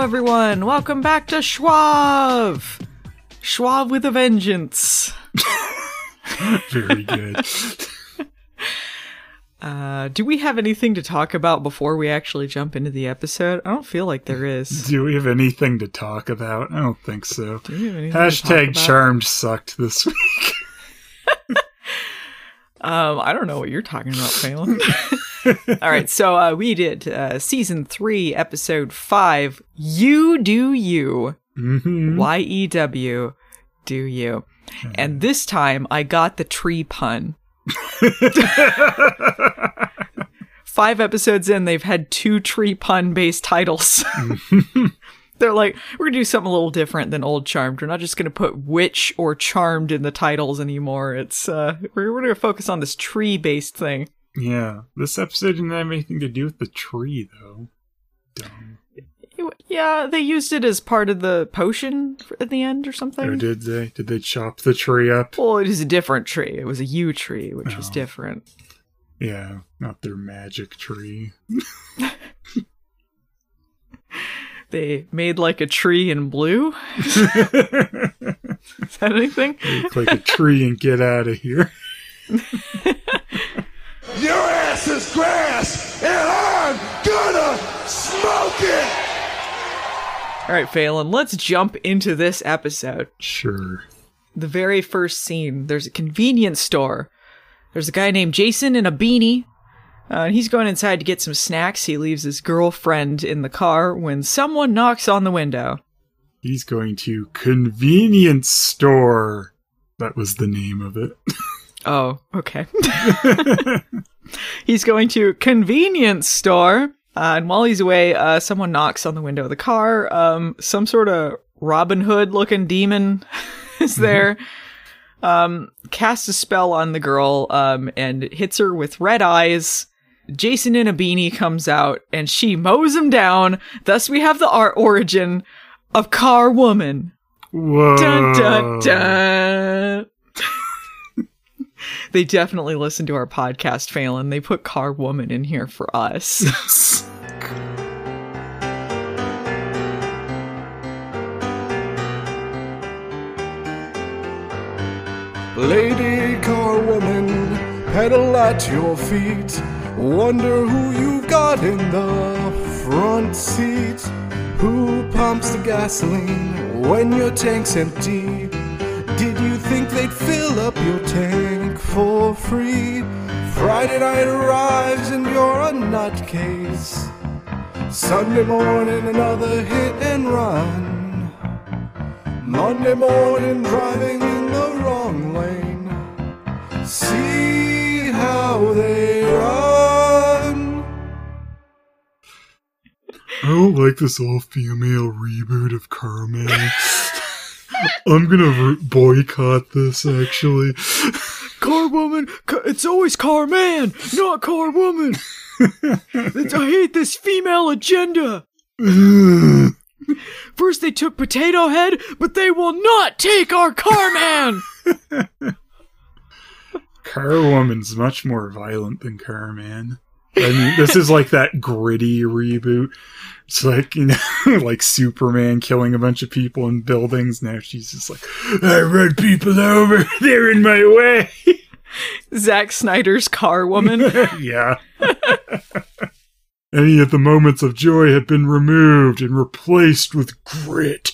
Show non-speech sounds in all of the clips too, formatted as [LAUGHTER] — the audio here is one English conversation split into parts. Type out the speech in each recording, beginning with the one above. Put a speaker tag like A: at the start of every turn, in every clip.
A: Hello, everyone. Welcome back to Schwab. Schwab with a vengeance. [LAUGHS]
B: Very good. [LAUGHS]
A: Uh, do we have anything to talk about before we actually jump into the episode? I don't feel like there is.
B: Do we have anything to talk about? I don't think so.
A: Do we have anything to talk
B: Hashtag charmed sucked this week. [LAUGHS]
A: Um, I don't know what you're talking about, Phelan. [LAUGHS] All right, so uh, we did uh, season three, episode five. You do you.
B: Mhm.
A: Y E W, do you? And this time I got the tree pun. [LAUGHS] Five episodes in, they've had two tree pun based titles. [LAUGHS] They're like, we're gonna do something a little different than old Charmed. We're not just gonna put witch or charmed in the titles anymore. It's uh, we're, we're gonna focus on this tree based thing.
B: Yeah, this episode didn't have anything to do with the tree, though. Dumb.
A: Yeah, they used it as part of the potion at the end or oh, something.
B: Or did they? Did they chop the tree up?
A: Well, it is a different tree. It was a yew tree, which was
B: Oh.
A: different.
B: Yeah, not their magic tree. [LAUGHS]
A: They made like a tree in blue. [LAUGHS] Is that anything?
B: Look like a tree and get out of here. [LAUGHS]
C: Your ass is grass, and I'm gonna smoke it.
A: All right, Phelan, let's jump into this episode.
B: Sure.
A: The very first scene there's a convenience store. There's a guy named Jason in a beanie. Uh, and he's going inside to get some snacks. He leaves his girlfriend in the car when someone knocks on the window.
B: He's going to convenience store. That was the name of it. [LAUGHS]
A: Oh, okay. [LAUGHS] he's going to convenience store, uh, and while he's away, uh, someone knocks on the window of the car. Um, some sort of Robin Hood looking demon [LAUGHS] is there. Um, casts a spell on the girl, um, and hits her with red eyes. Jason in a beanie comes out, and she mows him down. Thus, we have the art origin of Car Woman.
B: Whoa.
A: Dun dun dun. They definitely listen to our podcast, Phelan. They put Car Woman in here for us. [LAUGHS]
C: Lady car woman, pedal at your feet. Wonder who you've got in the front seat. Who pumps the gasoline when your tank's empty? Did you think they'd fill up your tank for free? Friday night arrives and you're a nutcase. Sunday morning, another hit and run. Monday morning, driving in the wrong lane. See how they run.
B: I don't like this all female reboot of Carmen. [LAUGHS] I'm gonna boycott this actually.
A: Car Woman, it's always Car Man, not Car Woman. [LAUGHS] I hate this female agenda. [LAUGHS] First they took Potato Head, but they will not take our Car Man. [LAUGHS]
B: Car Woman's much more violent than Carman. I mean, this is like that gritty reboot. It's like, you know, [LAUGHS] like Superman killing a bunch of people in buildings. Now she's just like, I run people over. [LAUGHS] They're in my way. [LAUGHS]
A: Zack Snyder's Car Woman.
B: yeah. Any of the moments of joy have been removed and replaced with grit.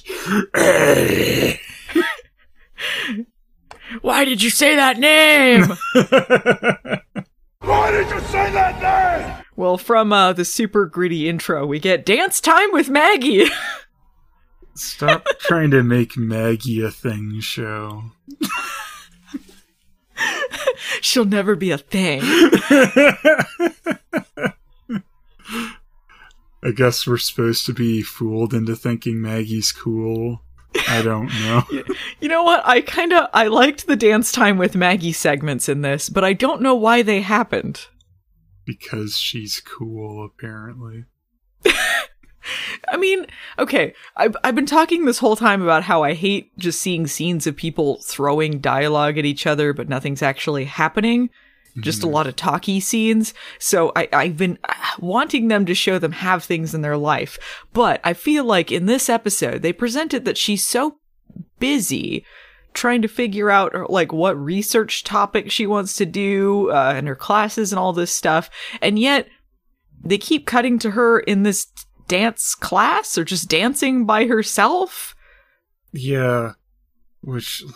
A: Why did you say that name?
C: Why did you say that name?
A: Well, from uh, the super gritty intro, we get dance time with Maggie. [LAUGHS]
B: Stop trying to make Maggie a thing show.
A: she'll never be a thing. [LAUGHS]
B: I guess we're supposed to be fooled into thinking Maggie's cool. I don't know. [LAUGHS]
A: You know what? I kind of I liked the dance time with Maggie segments in this, but I don't know why they happened.
B: Because she's cool, apparently. [LAUGHS]
A: I mean, okay, I've, I've been talking this whole time about how I hate just seeing scenes of people throwing dialogue at each other, but nothing's actually happening. Just a lot of talky scenes. So I, I've been uh, wanting them to show them have things in their life. But I feel like in this episode, they presented that she's so busy trying to figure out like what research topic she wants to do uh, in her classes and all this stuff. And yet they keep cutting to her in this dance class or just dancing by herself.
B: Yeah. Which, like,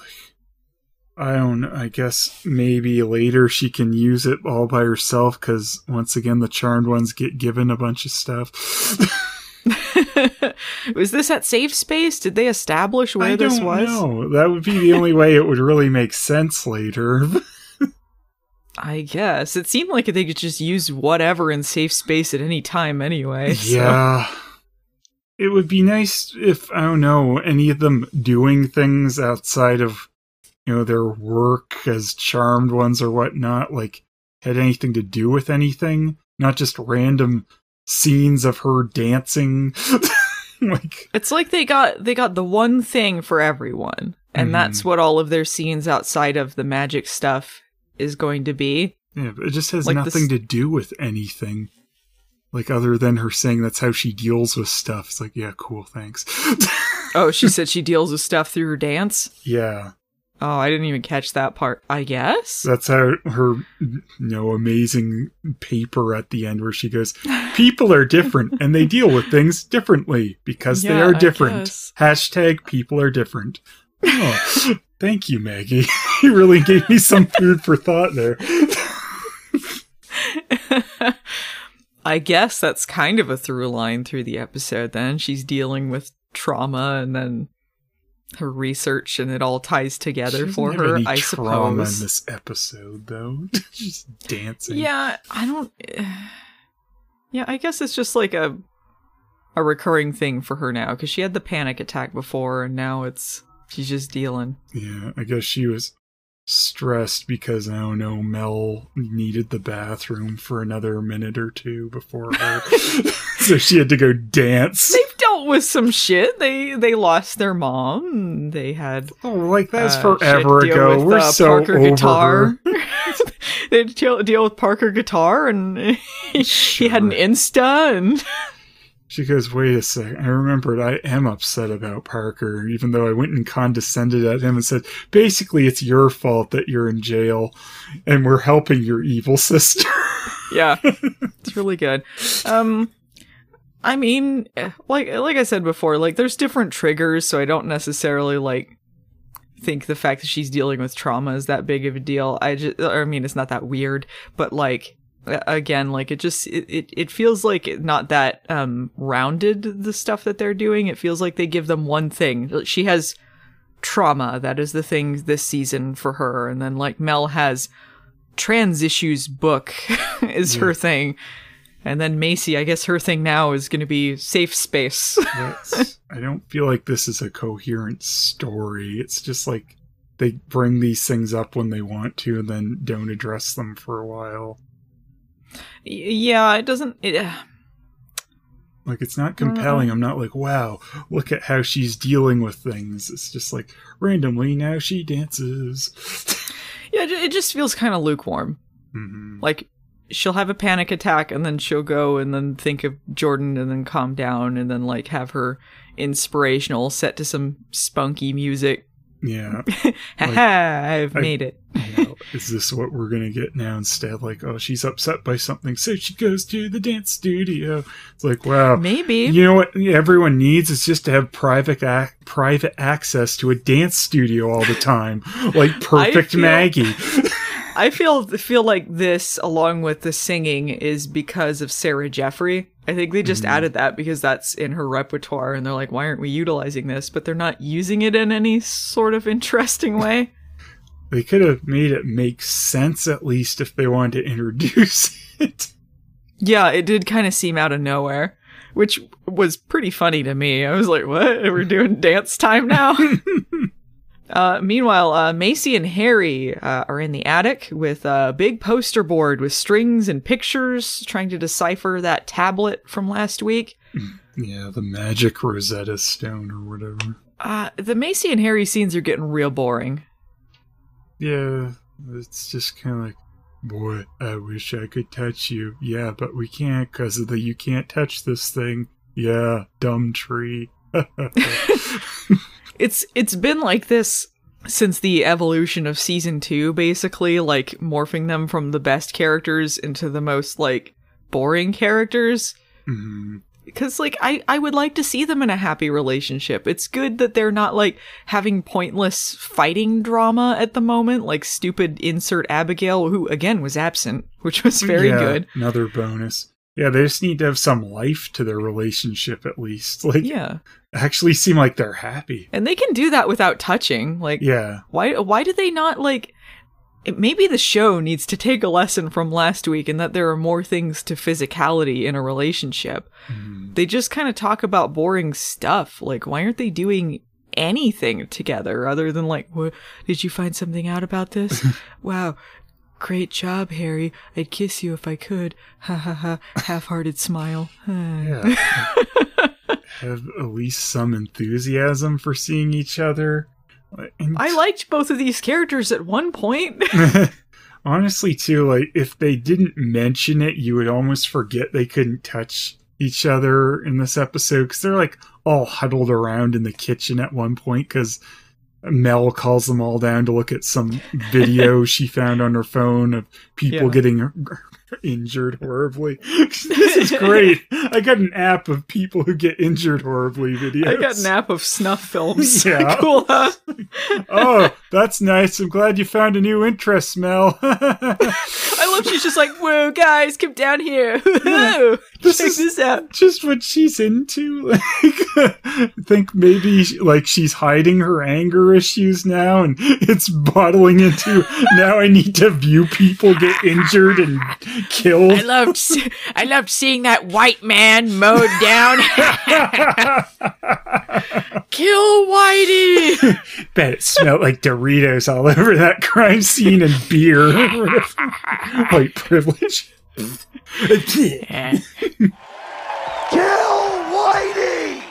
B: I don't. I guess maybe later she can use it all by herself because once again, the charmed ones get given a bunch of stuff. [LAUGHS] [LAUGHS]
A: was this at Safe Space? Did they establish where
B: I
A: this
B: don't
A: was?
B: know. That would be the only way it would really make sense later. [LAUGHS]
A: I guess. It seemed like they could just use whatever in Safe Space at any time anyway. so-
B: Yeah. It would be nice if, I don't know, any of them doing things outside of, you know, their work as charmed ones or whatnot, like, had anything to do with anything. Not just random scenes of her dancing. [LAUGHS] like,
A: It's like they got they got the one thing for everyone. And
B: Mhm.
A: that's what all of their scenes outside of the magic stuff is going to be.
B: yeah, but it just has
A: Like
B: nothing
A: this-
B: to do with anything. Like, other than her saying that's how she deals with stuff. It's like, yeah, cool, thanks. [LAUGHS]
A: Oh, she said she deals with stuff through her dance?
B: yeah.
A: Oh, I didn't even catch that part. I guess.
B: That's how her, you know, amazing paper at the end where she goes, people are different [LAUGHS] and they deal with things differently because they are different. Hashtag people are different. Oh, thank you, Maggie. [LAUGHS] you really gave me some food for thought there. [LAUGHS]
A: I guess that's kind of a through line through the episode then. She's dealing with trauma and then her research and it all ties together
B: She
A: for her,
B: any
A: I suppose.
B: in this episode, though. [LAUGHS] Just dancing.
A: Yeah, I don't [SIGHS] Yeah, I guess it's just like a a recurring thing for her now cuz she had the panic attack before and now it's she's just dealing.
B: Yeah, I guess she was stressed because I don't know Mel needed the bathroom for another minute or two before her, [LAUGHS] so she had to go dance.
A: They've with some shit. They they lost their mom. They had
B: Oh, like that's
A: uh,
B: forever
A: shit to deal
B: ago.
A: with,
B: We're
A: uh,
B: so
A: Parker
B: over
A: guitar. [LAUGHS] [LAUGHS] they had to deal, deal with Parker guitar, and [LAUGHS] he had an Insta, and
B: She goes, "Wait a sec. I remembered. I am upset about Parker, even though I went and condescended at him and said, basically, it's your fault that you're in jail, and we're helping your evil sister."
A: yeah, it's really good. Um, I mean, like like I said before, like there's different triggers, so I don't necessarily like think the fact that she's dealing with trauma is that big of a deal. I just, I mean, it's not that weird, but like again, like it just it it, it feels like not that um rounded the stuff that they're doing. It feels like they give them one thing. She has trauma that is the thing this season for her, and then like Mel has trans issues book [LAUGHS] is her thing. And then Macy, I guess her thing now is going to be safe space. [LAUGHS]
B: I don't feel like this is a coherent story. It's just like they bring these things up when they want to and then don't address them for a while.
A: Yeah, it doesn't. It, uh,
B: Like it's not compelling. I'm not like, wow, look at how she's dealing with things. It's just like randomly now she dances.
A: yeah, it just feels kind of lukewarm.
B: hmm
A: Like she'll have a panic attack and then she'll go and then think of Jordan and then calm down and then like have her inspirational set to some spunky music.
B: Yeah. [LAUGHS]
A: Haha, I've
B: I-
A: made it.
B: You know, [LAUGHS] is this what we're gonna get now instead? Like, oh, she's upset by something, so she goes to the dance studio. It's like, wow,
A: Maybe.
B: You know what everyone needs is just to have private ac- private access to a dance studio all the time, [LAUGHS] like perfect Maggie.
A: I feel feel like this, along with the singing, is because of Sarah Jeffery. I think they just mm-hmm. added that because that's in her repertoire, and they're like, "Why aren't we utilizing this?" But they're not using it in any sort of interesting way. [LAUGHS]
B: they could have made it make sense at least if they wanted to introduce [LAUGHS] it.
A: Yeah, it did kind of seem out of nowhere, which was pretty funny to me. I was like, what? We're doing dance time now? [LAUGHS] uh, meanwhile, uh, Macy and Harry uh, are in the attic with a big poster board with strings and pictures trying to decipher that tablet from last week. [LAUGHS]
B: Yeah, the magic Rosetta Stone or whatever.
A: Uh, the Macy and Harry scenes are getting real boring.
B: Yeah, it's just kind of like, boy, I wish I could touch you. Yeah, but we can't because of the you can't touch this thing. Yeah, dumb tree. [LAUGHS]
A: it's it's been like this since the evolution of season 2 basically like morphing them from the best characters into the most like boring characters
B: Mhm.
A: because like I, I would like to see them in a happy relationship it's good that they're not like having pointless fighting drama at the moment like stupid insert abigail who again was absent which was very
B: Yeah,
A: good
B: Another bonus. Yeah, they just need to have some life to their relationship at least. [LAUGHS] Like,
A: yeah
B: actually seem like they're happy.
A: and they can do that without touching like
B: Yeah.
A: why why do they not like it, maybe the show needs to take a lesson from last week and that there are more things to physicality in a relationship
B: Mhm.
A: they just kind of talk about boring stuff like why aren't they doing anything together other than like what did you find something out about this [LAUGHS] wow great job harry. I'd kiss you if i could. Ha ha ha. Half-hearted smile.
B: Yeah. [LAUGHS] have at least some enthusiasm for seeing each other. And
A: i liked both of these characters at one point. [LAUGHS] [LAUGHS]
B: Honestly too like if they didn't mention it you would almost forget they couldn't touch each other in this episode because they're like all huddled around in the kitchen at one point because mel calls them all down to look at some video [LAUGHS] she found on her phone of people
A: Yeah.
B: getting injured horribly [LAUGHS] this is great i got an app of people who get injured horribly videos
A: i got an app of snuff films [LAUGHS]
B: Yeah. [LAUGHS]
A: cool huh
B: oh that's nice i'm glad you found a new interest mel
A: I love she's just like, whoa, guys, come down here.
B: This
A: check
B: is-
A: this out.
B: just what she's into. Like, I think maybe like she's hiding her anger issues now, and it's bottling into now. I need to view people get injured and [LAUGHS] killed.
A: loved, I loved seeing that white man mowed down. [LAUGHS] Kill Whitey. [LAUGHS]
B: Bet it smelled like Doritos all over that crime scene and beer. White privilege. Kill Whitey.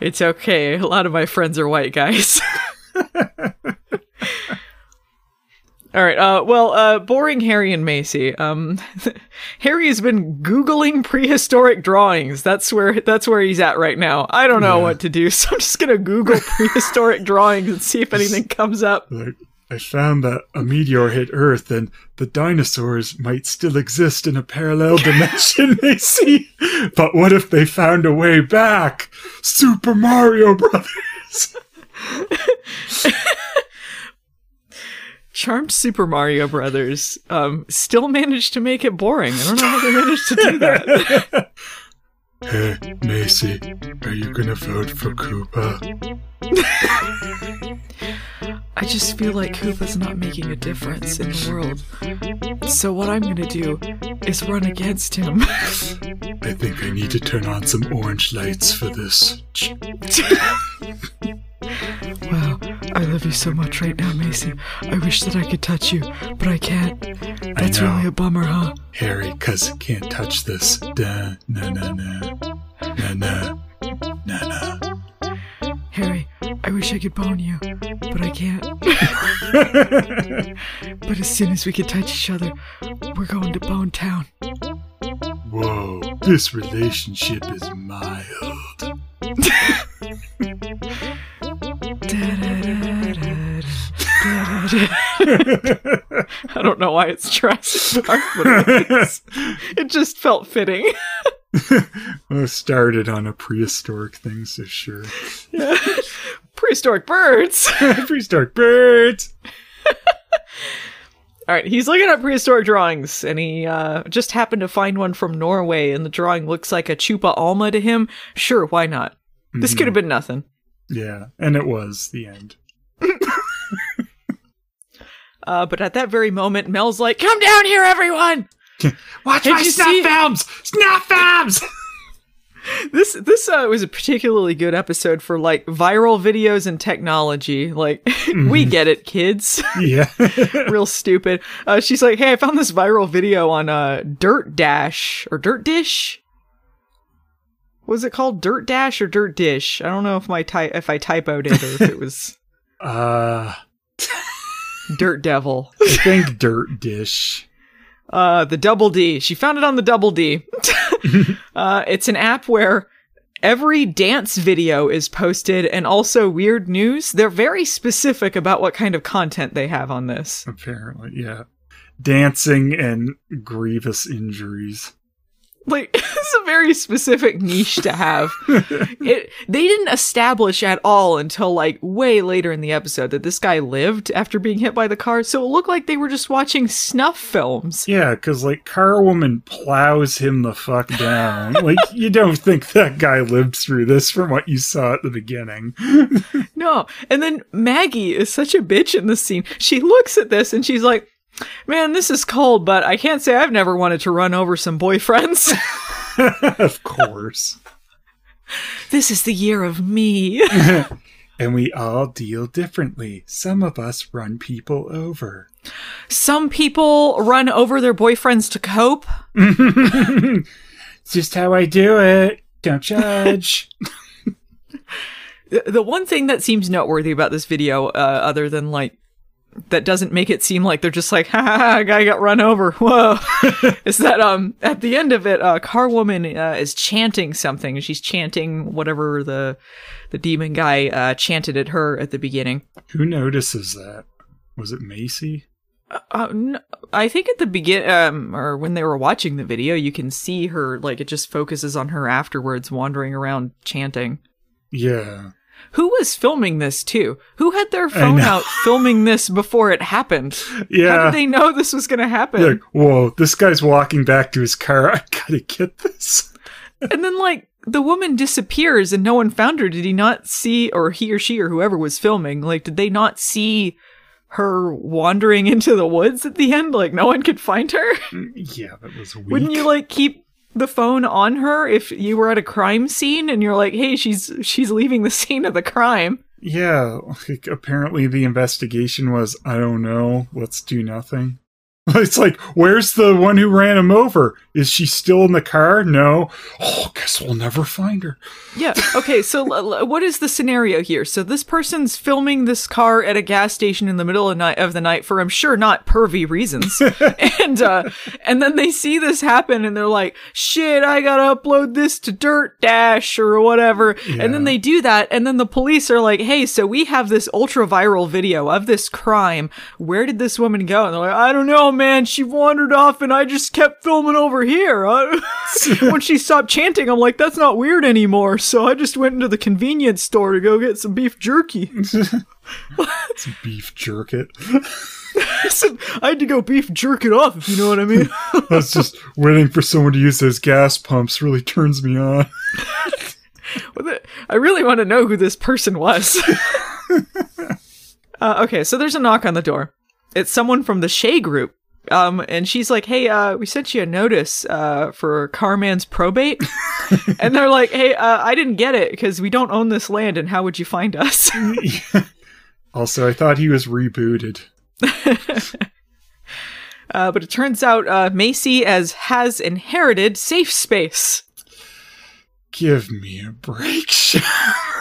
A: It's okay. A lot of my friends are white guys. All right. Uh, well, uh, boring Harry and Macy. Um, [LAUGHS] Harry has been googling prehistoric drawings. That's where that's where he's at right now. I don't know
B: Yeah.
A: what to do, [LAUGHS] so I'm just gonna Google prehistoric drawings and see if anything comes up.
B: Like, I found that a meteor hit Earth and the dinosaurs might still exist in a parallel [LAUGHS] dimension, Macy. But what if they found a way back? Super Mario Brothers!
A: Charmed Super Mario Brothers um, still managed to make it boring. I don't know how they managed to do that. [LAUGHS]
B: Hey, Macy, are you gonna vote for Koopa?
A: I just feel like Koopa's not making a difference in the world. So what I'm gonna do is run against him. [LAUGHS]
B: I think I need to turn on some orange lights for this. [LAUGHS]
A: wow, I love you so much right now, Macy. I wish that I could touch you, but I can't. That's
B: know.
A: really a bummer, huh?
B: Harry, cuz can't touch this. Da, na, na, na. Na, na. Na, na.
A: Harry, I wish I could bone you, but I can't. [LAUGHS] but as soon as we can touch each other, we're going to Bone Town.
B: Whoa, this relationship is mild. [LAUGHS] [LAUGHS]
A: I don't know why it's Jurassic Park, but it, is. it just felt fitting. [LAUGHS]
B: Well, it started on a prehistoric thing, so sure. Yeah. [LAUGHS]
A: Prehistoric birds.
B: prehistoric birds!
A: All right, he's looking at prehistoric drawings, and he uh, just happened to find one from Norway, and the drawing looks like a chupa alma to him. Sure, why not? This could have been nothing.
B: Yeah, and it was the end.
A: Uh, but at that very moment, Mel's like, "Come down here, everyone!" [LAUGHS]
B: Watch
A: Did
B: my snap
A: see-
B: films! Snap films! [LAUGHS] [LAUGHS]
A: This this uh, was a particularly good episode for like viral videos and technology. Like, we get it, kids.
B: yeah.
A: Real stupid. Uh, she's like, "Hey, I found this viral video on uh, Dirt Dash or Dirt Dish." Was it called Dirt Dash or Dirt Dish? I don't know if my ty- if I typoed it or if it was
B: uh,
A: Dirt Devil. [LAUGHS]
B: I think Dirt Dish.
A: Uh, the Double D. She found it on the Double D. [LAUGHS] uh, it's an app where every dance video is posted and also weird news. They're very specific about what kind of content they have on this.
B: Apparently, yeah. Dancing and grievous injuries.
A: Like, [LAUGHS] it's a very specific niche to have. [LAUGHS] it, they didn't establish at all until like way later in the episode that this guy lived after being hit by the car. So it looked like they were just watching snuff films.
B: Yeah, because like Car Woman plows him the fuck down. [LAUGHS] like you don't think that guy lived through this from what you saw at the beginning.
A: No. And then Maggie is such a bitch in this scene. She looks at this and she's like, Man, this is cold, but I can't say I've never wanted to run over some boyfriends. [LAUGHS] [LAUGHS]
B: of course.
A: this is the year of me. [LAUGHS]
B: And we all deal differently. Some of us run people over.
A: some people run over their boyfriends to cope.
B: It's just how I do it. Don't judge.
A: The- one thing that seems noteworthy about this video, uh, other than like, that doesn't make it seem like they're just like, [LAUGHS] ha ha, ha guy got run over. Whoa. [LAUGHS] is that, um, at the end of it, uh, Car Woman, uh, is chanting something. She's chanting whatever the, the demon guy, uh, chanted at her at the beginning.
B: Who notices that? Was it Macy?
A: Uh, no, I think at the begin, um, or when they were watching the video, you can see her, like, it just focuses on her afterwards wandering around chanting.
B: Yeah.
A: Who was filming this too? Who had their phone out [LAUGHS] filming this before it happened?
B: Yeah.
A: How did they know this was going to happen?
B: like, whoa, this guy's walking back to his car. [LAUGHS] I gotta get this. [LAUGHS]
A: and then, like, the woman disappears and no one found her. Did he not see, or he or she or whoever was filming, like, did they not see her wandering into the woods at the end? Like, no one could find her?
B: Mm, yeah, that was weak.
A: Wouldn't you, like, keep the phone on her if you were at a crime scene and you're like, hey, she's she's leaving the scene of the crime?
B: Yeah, like, apparently the investigation was, I don't know, let's do nothing. [LAUGHS] It's like, where's the one who ran him over? Is she still in the car? No. Oh, guess we'll never find her.
A: Yeah. Okay. So, what is the scenario here? So, this person's filming this car at a gas station in the middle of, night, of the night for, I'm sure, not pervy reasons, [LAUGHS] and uh, and then they see this happen, and they're like, "Shit, I gotta upload this to Dirt Dash or whatever." And then they do that, and then the police are like, "Hey, so we have this ultra viral video of this crime. Where did this woman go?" And they're like, "I don't know, man. She wandered off, and I just kept filming over here." [LAUGHS] When she stopped chanting, I'm like, that's not weird anymore. So I just went into the convenience store to go get some beef jerky. [LAUGHS] [LAUGHS]
B: It's beef jerk it.
A: I had to go beef jerk it off, if you know what I mean.
B: I was just waiting for someone to use those gas pumps. Really turns me on.
A: I really want to know who this person was. uh, okay, so there's a knock on the door. It's someone from the Shea group. Um, and she's like, "Hey, uh, we sent you a notice uh, for Carman's probate," [LAUGHS] and they're like, "Hey, uh, I didn't get it because we don't own this land, and how would you find us?" [LAUGHS]
B: Also, I thought he was rebooted. [LAUGHS]
A: Uh, but it turns out uh, Macy as has inherited safe space.
B: Give me a break.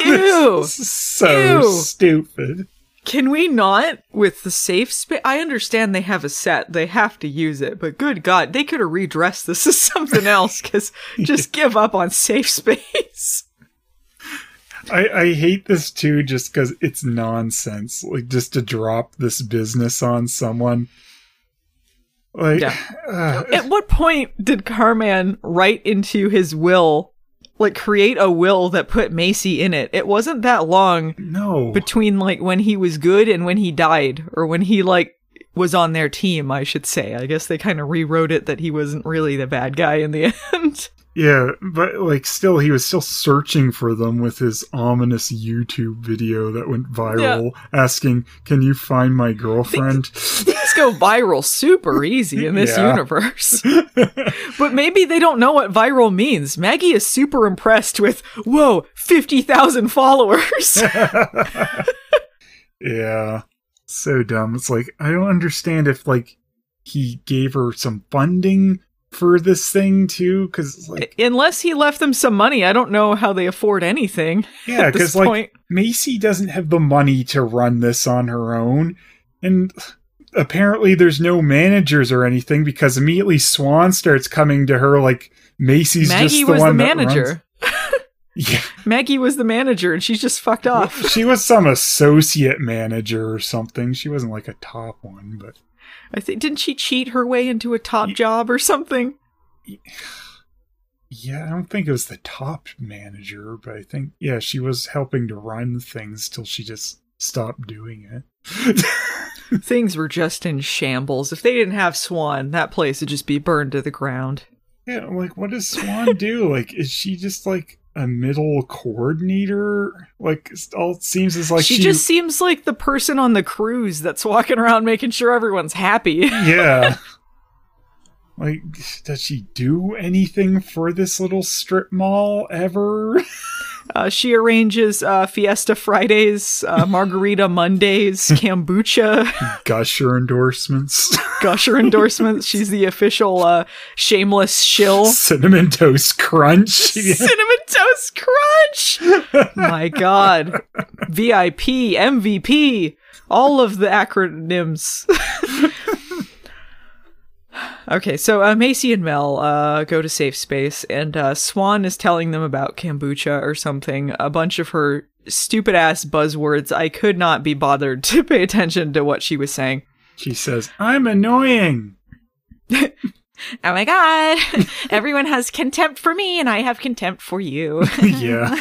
A: Ew!
B: So
A: Ew.
B: stupid.
A: Can we not with the safe space? I understand they have a set; they have to use it. But good God, they could have redressed this as something else. Because just [LAUGHS] give up on safe space.
B: I, I hate this too just because it's nonsense. Like, just to drop this business on someone. Like,
A: Yeah.
B: uh,
A: At what point did Carman write into his will, like create a will that put Macy in it? It wasn't that long
B: no.
A: between like when he was good and when he died or when he like was on their team i should say i guess they kind of rewrote it that he wasn't really the bad guy in the [LAUGHS] end
B: Yeah, but like still he was still searching for them with his ominous YouTube video that went viral asking, "Can you find my girlfriend?"
A: Things go viral super easy in this
B: Yeah.
A: universe. but maybe they don't know what viral means. Maggie is super impressed with, whoa, 50,000 followers. [LAUGHS]
B: yeah. So dumb. It's like I don't understand if like he gave her some funding for this thing too cuz like
A: Unless he left them some money, I don't know how they afford anything. [LAUGHS]
B: yeah, cuz like
A: point.
B: Macy doesn't have the money to run this on her own and apparently there's no managers or anything because immediately Swan starts coming to her like Macy's just
A: Maggie
B: the
A: was the
B: one runs-
A: manager. [LAUGHS] [LAUGHS]
B: Yeah.
A: Maggie was the manager and she's just fucked off.
B: she was some associate manager or something. She wasn't like a top one, but
A: I think didn't she cheat her way into a top job or something?
B: yeah, I don't think it was the top manager, but I think yeah, she was helping to run things till she just stopped doing it. [LAUGHS]
A: Things were just in shambles. If they didn't have Swan, that place would just be burned to the ground.
B: yeah, like what does Swan do? Like, is she just like a middle coordinator? Like, it all seems as like
A: she,
B: she,
A: just seems like the person on the cruise that's walking around making sure everyone's happy. [LAUGHS]
B: yeah. Like, does she do anything for this little strip mall ever? [LAUGHS]
A: Uh, she arranges uh, Fiesta Fridays, uh, [LAUGHS] Margarita Mondays, kombucha, [LAUGHS]
B: Gusher endorsements, [LAUGHS]
A: Gusher endorsements. She's the official uh, shameless shill.
B: cinnamon toast crunch.
A: Cinnamon Toast Crunch! My god. VIP, MVP, all of the acronyms. Okay, so uh, Macy and Mel uh, go to Safe Space, and uh, Swan is telling them about kombucha or something. A bunch of her stupid ass buzzwords. I could not be bothered [LAUGHS] to pay attention to what she was saying.
B: She says, "I'm annoying." [LAUGHS]
A: Oh my god. [LAUGHS] Everyone has contempt for me, and I have contempt for you.
B: yeah,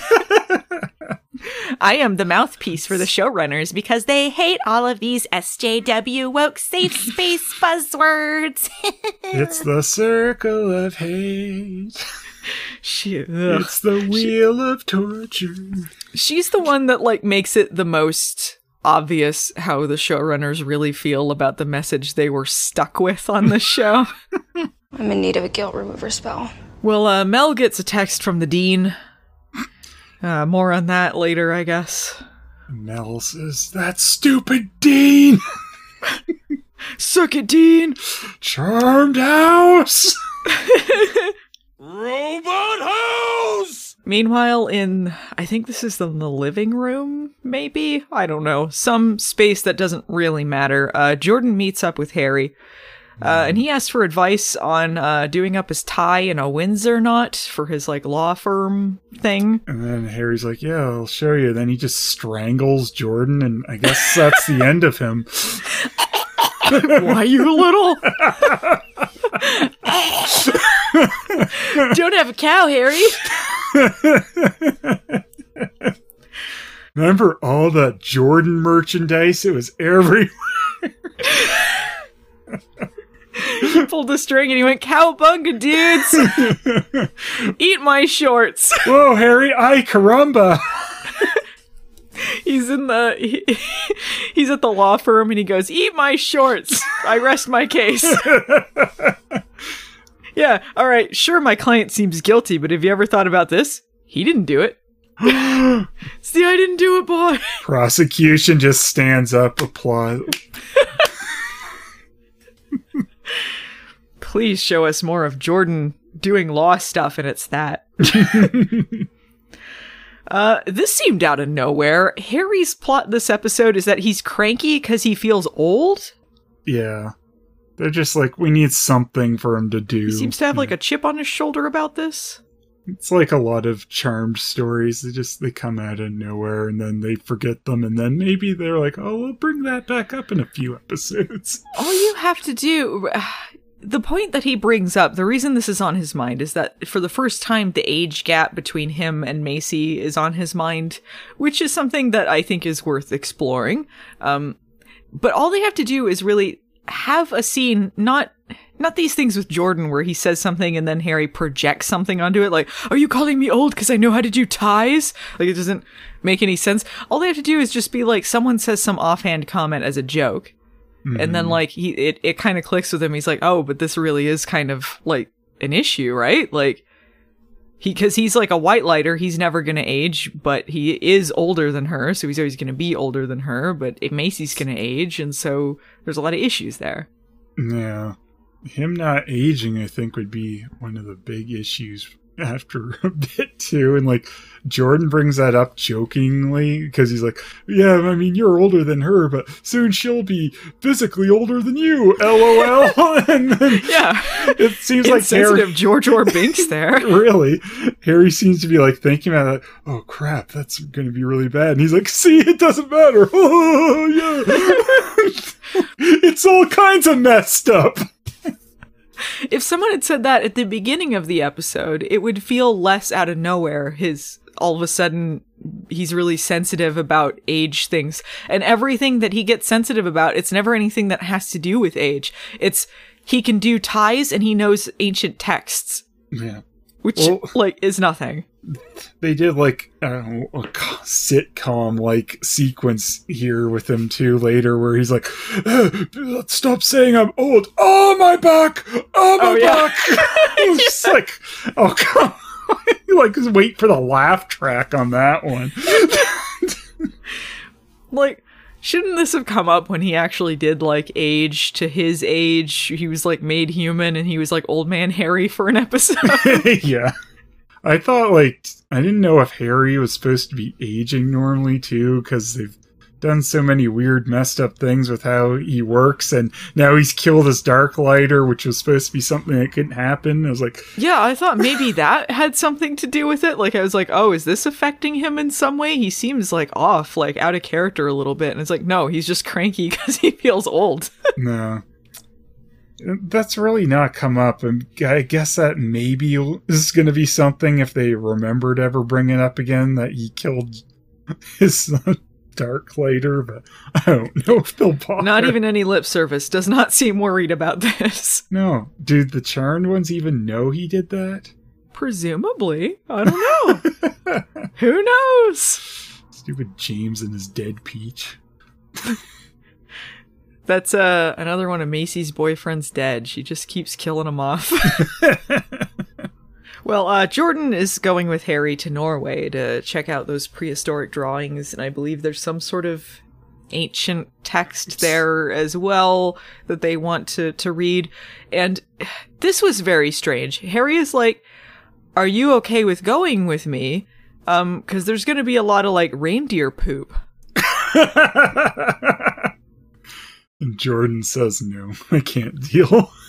A: I am the mouthpiece for the showrunners because they hate all of these SJW woke safe space buzzwords. [LAUGHS]
B: it's the circle of hate.
A: she.
B: It's the wheel of torture.
A: She's the one that like makes it the most obvious how the showrunners really feel about the message they were stuck with on the [LAUGHS] show.
D: I'm in need of a guilt remover spell.
A: well, uh, Mel gets a text from the dean. Uh, more on that later, I guess.
B: Mel says, "That stupid Dean, [LAUGHS]
A: Suck it, Dean!
B: charmed House! [LAUGHS] Robot house."
A: Meanwhile, in I think this is in the living room, maybe I don't know, some space that doesn't really matter. Uh, Jordan meets up with Harry, uh, and he asked for advice on uh, doing up his tie in a Windsor knot for his like law firm thing.
B: And then Harry's like, "Yeah, I'll show you." Then he just strangles Jordan, and I guess that's the end of him. [LAUGHS]
A: Why you little? don't have a cow, Harry. [LAUGHS]
B: Remember all the Jordan merchandise? It was every. [LAUGHS]
A: He pulled the string and he went, "Cowbunga, dudes! [LAUGHS] Eat my shorts."
B: Whoa, Harry! I caramba!
A: he's in the he, he's at the law firm and he goes eat my shorts i rest my case [LAUGHS] yeah all right sure my client seems guilty but have you ever thought about this he didn't do it [GASPS] see i didn't do it boy
B: Prosecution just stands up, applause. [LAUGHS]
A: please show us more of jordan doing law stuff and it's that [LAUGHS] Uh, this seemed out of nowhere. Harry's plot this episode is that he's cranky because he feels old.
B: Yeah, they're just like, we need something for him to do.
A: He seems to have like a chip on his shoulder about this.
B: It's like a lot of charmed stories. They just they come out of nowhere and then they forget them, and then maybe they're like, oh, we'll bring that back up in a few episodes.
A: all you have to do the point that he brings up the reason this is on his mind is that for the first time the age gap between him and macy is on his mind which is something that i think is worth exploring um, but all they have to do is really have a scene not not these things with Jordan where he says something and then Harry projects something onto it, like, are you calling me old because I know how to do ties? Like, it doesn't make any sense. All they have to do is just be like, someone says some offhand comment as a joke. And then, mm. like, he, it, it kind of clicks with him. He's like, oh, but this really is kind of like an issue, right? Like, he, cause he's like a white lighter. He's never going to age, but he is older than her. So he's always going to be older than her, but Macy's going to age. And so there's a lot of issues there.
B: Yeah. Him not aging, I think, would be one of the big issues after [LAUGHS] a bit too. And like Jordan brings that up jokingly because he's like, Yeah, I mean, you're older than her, but soon she'll be physically older than you. LOL. [LAUGHS] [LAUGHS] and then
A: Yeah.
B: it seems like Harry.
A: George or Binks there.
B: Really, Harry seems to be like thinking about it. Oh crap, that's going to be really bad. And he's like, "See, it doesn't matter. Oh yeah, it's all kinds of messed up." [LAUGHS]
A: If someone had said that at the beginning of the episode, it would feel less out of nowhere. His all of a sudden he's really sensitive about age things and everything that he gets sensitive about it's never anything that has to do with age it's he can do ties and he knows ancient texts
B: Yeah.
A: Which
B: Well-
A: like is nothing.
B: they did like I don't know, a [LAUGHS] sitcom like sequence here with him too later where he's like "Uh, stop saying i'm old. Oh my back. Oh my
A: Oh, yeah.
B: back. [LAUGHS] It's just [LAUGHS] like oh come like just wait for the laugh track on that one.
A: Like shouldn't this have come up when he actually did like age to his age? He was like made human and he was like old man harry for an episode. [LAUGHS]
B: Yeah. I thought like i didn't know if harry was supposed to be aging normally too because they've done so many weird messed up things with how he works and now he's killed his dark lighter which was supposed to be something that couldn't happen i was like
A: Yeah, I thought maybe that had something to do with it. Like, I was like, oh, is this affecting him in some way? He seems like off, like out of character a little bit. And it's like, no, he's just cranky [LAUGHS] because he feels old. [LAUGHS]
B: no that's really not come up and i guess that maybe is going to be something if they remember to ever bring it up again that he killed [LAUGHS] his son dark lighter but [LAUGHS] i don't know if they'll bother.
A: Not even any lip service. Does not [LAUGHS] seem worried about this.
B: No. Dude, the charmed ones even know he did that?
A: Presumably. I don't know. [LAUGHS] Who knows?
B: Stupid James and his dead peach.
A: That's uh, another one of Macy's boyfriends dead. She just keeps killing him off. Well, uh, Jordan is going with Harry to Norway to check out those prehistoric drawings, and I believe there's some sort of ancient text there as well that they want to, to read. And this was very strange. Harry is like, Are you okay with going with me? Um, cause there's gonna be a lot of like reindeer poop. [LAUGHS]
B: and Jordan says, no, [LAUGHS] I can't deal. [LAUGHS]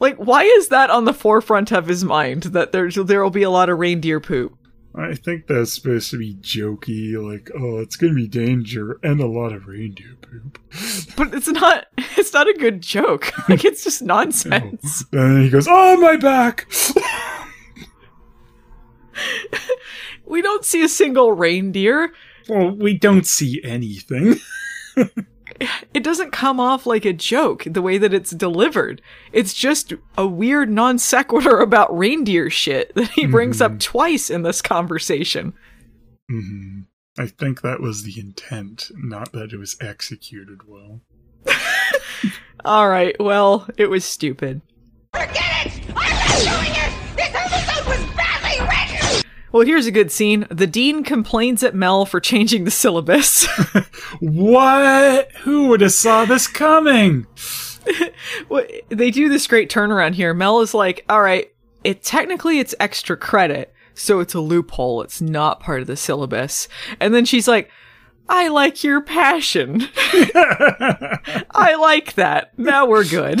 A: Like, why is that on the forefront of his mind that there's there will be a lot of reindeer poop?
B: I think that's supposed to be jokey, like, oh, it's gonna be danger and a lot of reindeer poop. [LAUGHS]
A: But it's not. It's not a good joke. Like, it's just nonsense.
B: And then he goes, oh, my back!
A: We don't see a single reindeer.
B: well, we don't see anything.
A: It doesn't come off like a joke the way that it's delivered. It's just a weird non sequitur about reindeer shit that he brings up twice in this conversation.
B: hmm I think that was the intent, not that it was executed well. [LAUGHS]
A: All right, well, it was stupid.
E: Forget it! I'm not doing it!
A: Well, here's a good scene. The dean complains at Mel for changing the syllabus. [LAUGHS]
B: What? Who would have saw this coming? [LAUGHS]
A: Well, they do this great turnaround here. Mel is like, "All right, it technically it's extra credit, so it's a loophole. It's not part of the syllabus." And then she's like, "I like your passion. [LAUGHS] I like that. Now we're good.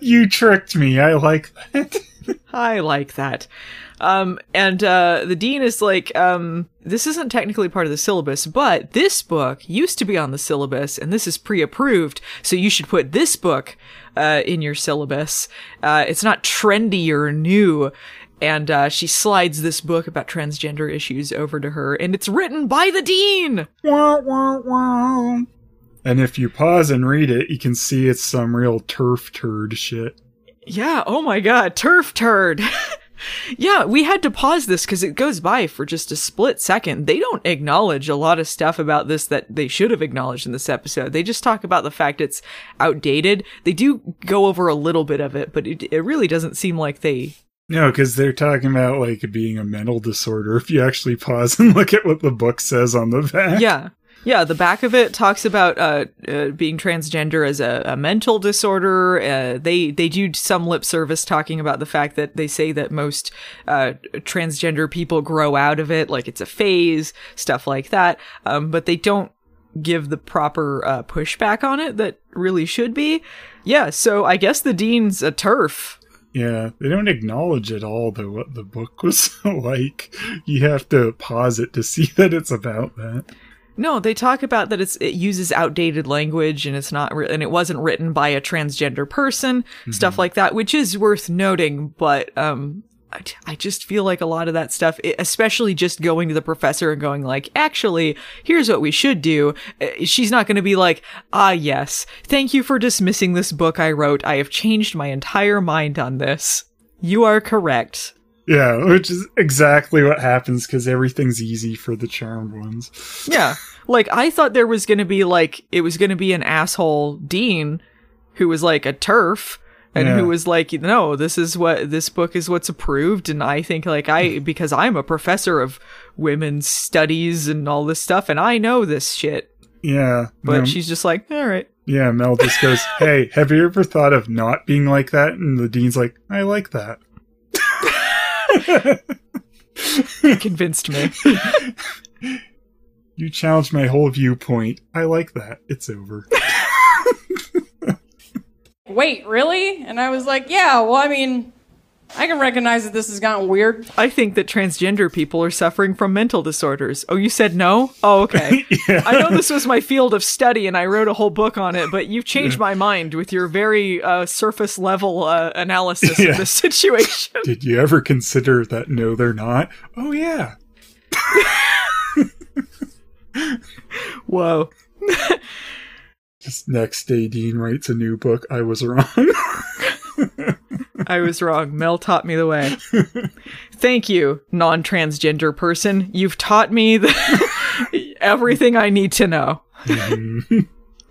B: You tricked me. I like that.
A: I like that." Um, and uh, the dean is like, um, "This isn't technically part of the syllabus, but this book used to be on the syllabus, and this is pre-approved, so you should put this book." uh, in your syllabus. Uh, it's not trendy or new. And uh, she slides this book about transgender issues over to her, and it's written by the dean.
B: Wah, wah, wah. And if you pause and read it, you can see it's some real turf turd shit.
A: Yeah, oh my god, turf turd. [LAUGHS] yeah, we had to pause this because it goes by for just a split second. They don't acknowledge a lot of stuff about this that they should have acknowledged in this episode. They just talk about the fact it's outdated. They do go over a little bit of it, but it, it really doesn't seem like they.
B: No, because they're talking about like being a mental disorder. If you actually pause and [LAUGHS] look at what the book says on the back.
A: Yeah. Yeah, the back of it talks about uh, uh, being transgender as a, a mental disorder. Uh, they they do some lip service talking about the fact that they say that most uh, transgender people grow out of it, like it's a phase, stuff like that. Um, but they don't give the proper uh, pushback on it that really should be. Yeah, so I guess the dean's a TERF.
B: Yeah, they don't acknowledge at all though what the book was [LAUGHS] like. You have to pause it to see [LAUGHS] that it's about that.
A: No, they talk about that it's it uses outdated language and it's not re- and it wasn't written by a transgender person, stuff like that, which is worth noting. But um, I, I just feel like a lot of that stuff, it- especially just going to the professor and going like, actually, here's what we should do. She's not going to be like, ah, yes, thank you for dismissing this book I wrote. I have changed my entire mind on this. You are correct.
B: Yeah, which is exactly what happens because everything's easy for the charmed ones.
A: Yeah. Like I thought there was going to be like it was going to be an asshole dean who was like a TERF and
B: Yeah.
A: who was like no this is what this book is what's approved and I think like I [LAUGHS] because I'm a professor of women's studies and all this stuff and I know this shit
B: Yeah,
A: but
B: no,
A: she's just like all right
B: yeah. Mel just goes, [LAUGHS] "Hey, have you ever thought of not being like that?" And the dean's like, "I like that."
A: Convinced me
B: You challenged my whole viewpoint. I like that. It's over. [LAUGHS]
F: Wait, really? And I was like, yeah, well, I mean, I can recognize that this has gotten weird.
A: I think that transgender people are suffering from mental disorders. Oh, you said no? Oh, okay. [LAUGHS] I know this was my field of study and I wrote a whole book on it, but you've changed my mind with your very uh, surface level uh, analysis
B: Yeah.
A: of the [LAUGHS] situation.
B: Did you ever consider that? No, they're not. Oh yeah. [LAUGHS]
A: Whoa.
B: Just next day, Dean writes a new book. I was wrong.
A: I was wrong. Mel taught me the way. Thank you, non transgender person. You've taught me the [LAUGHS] everything I need to know.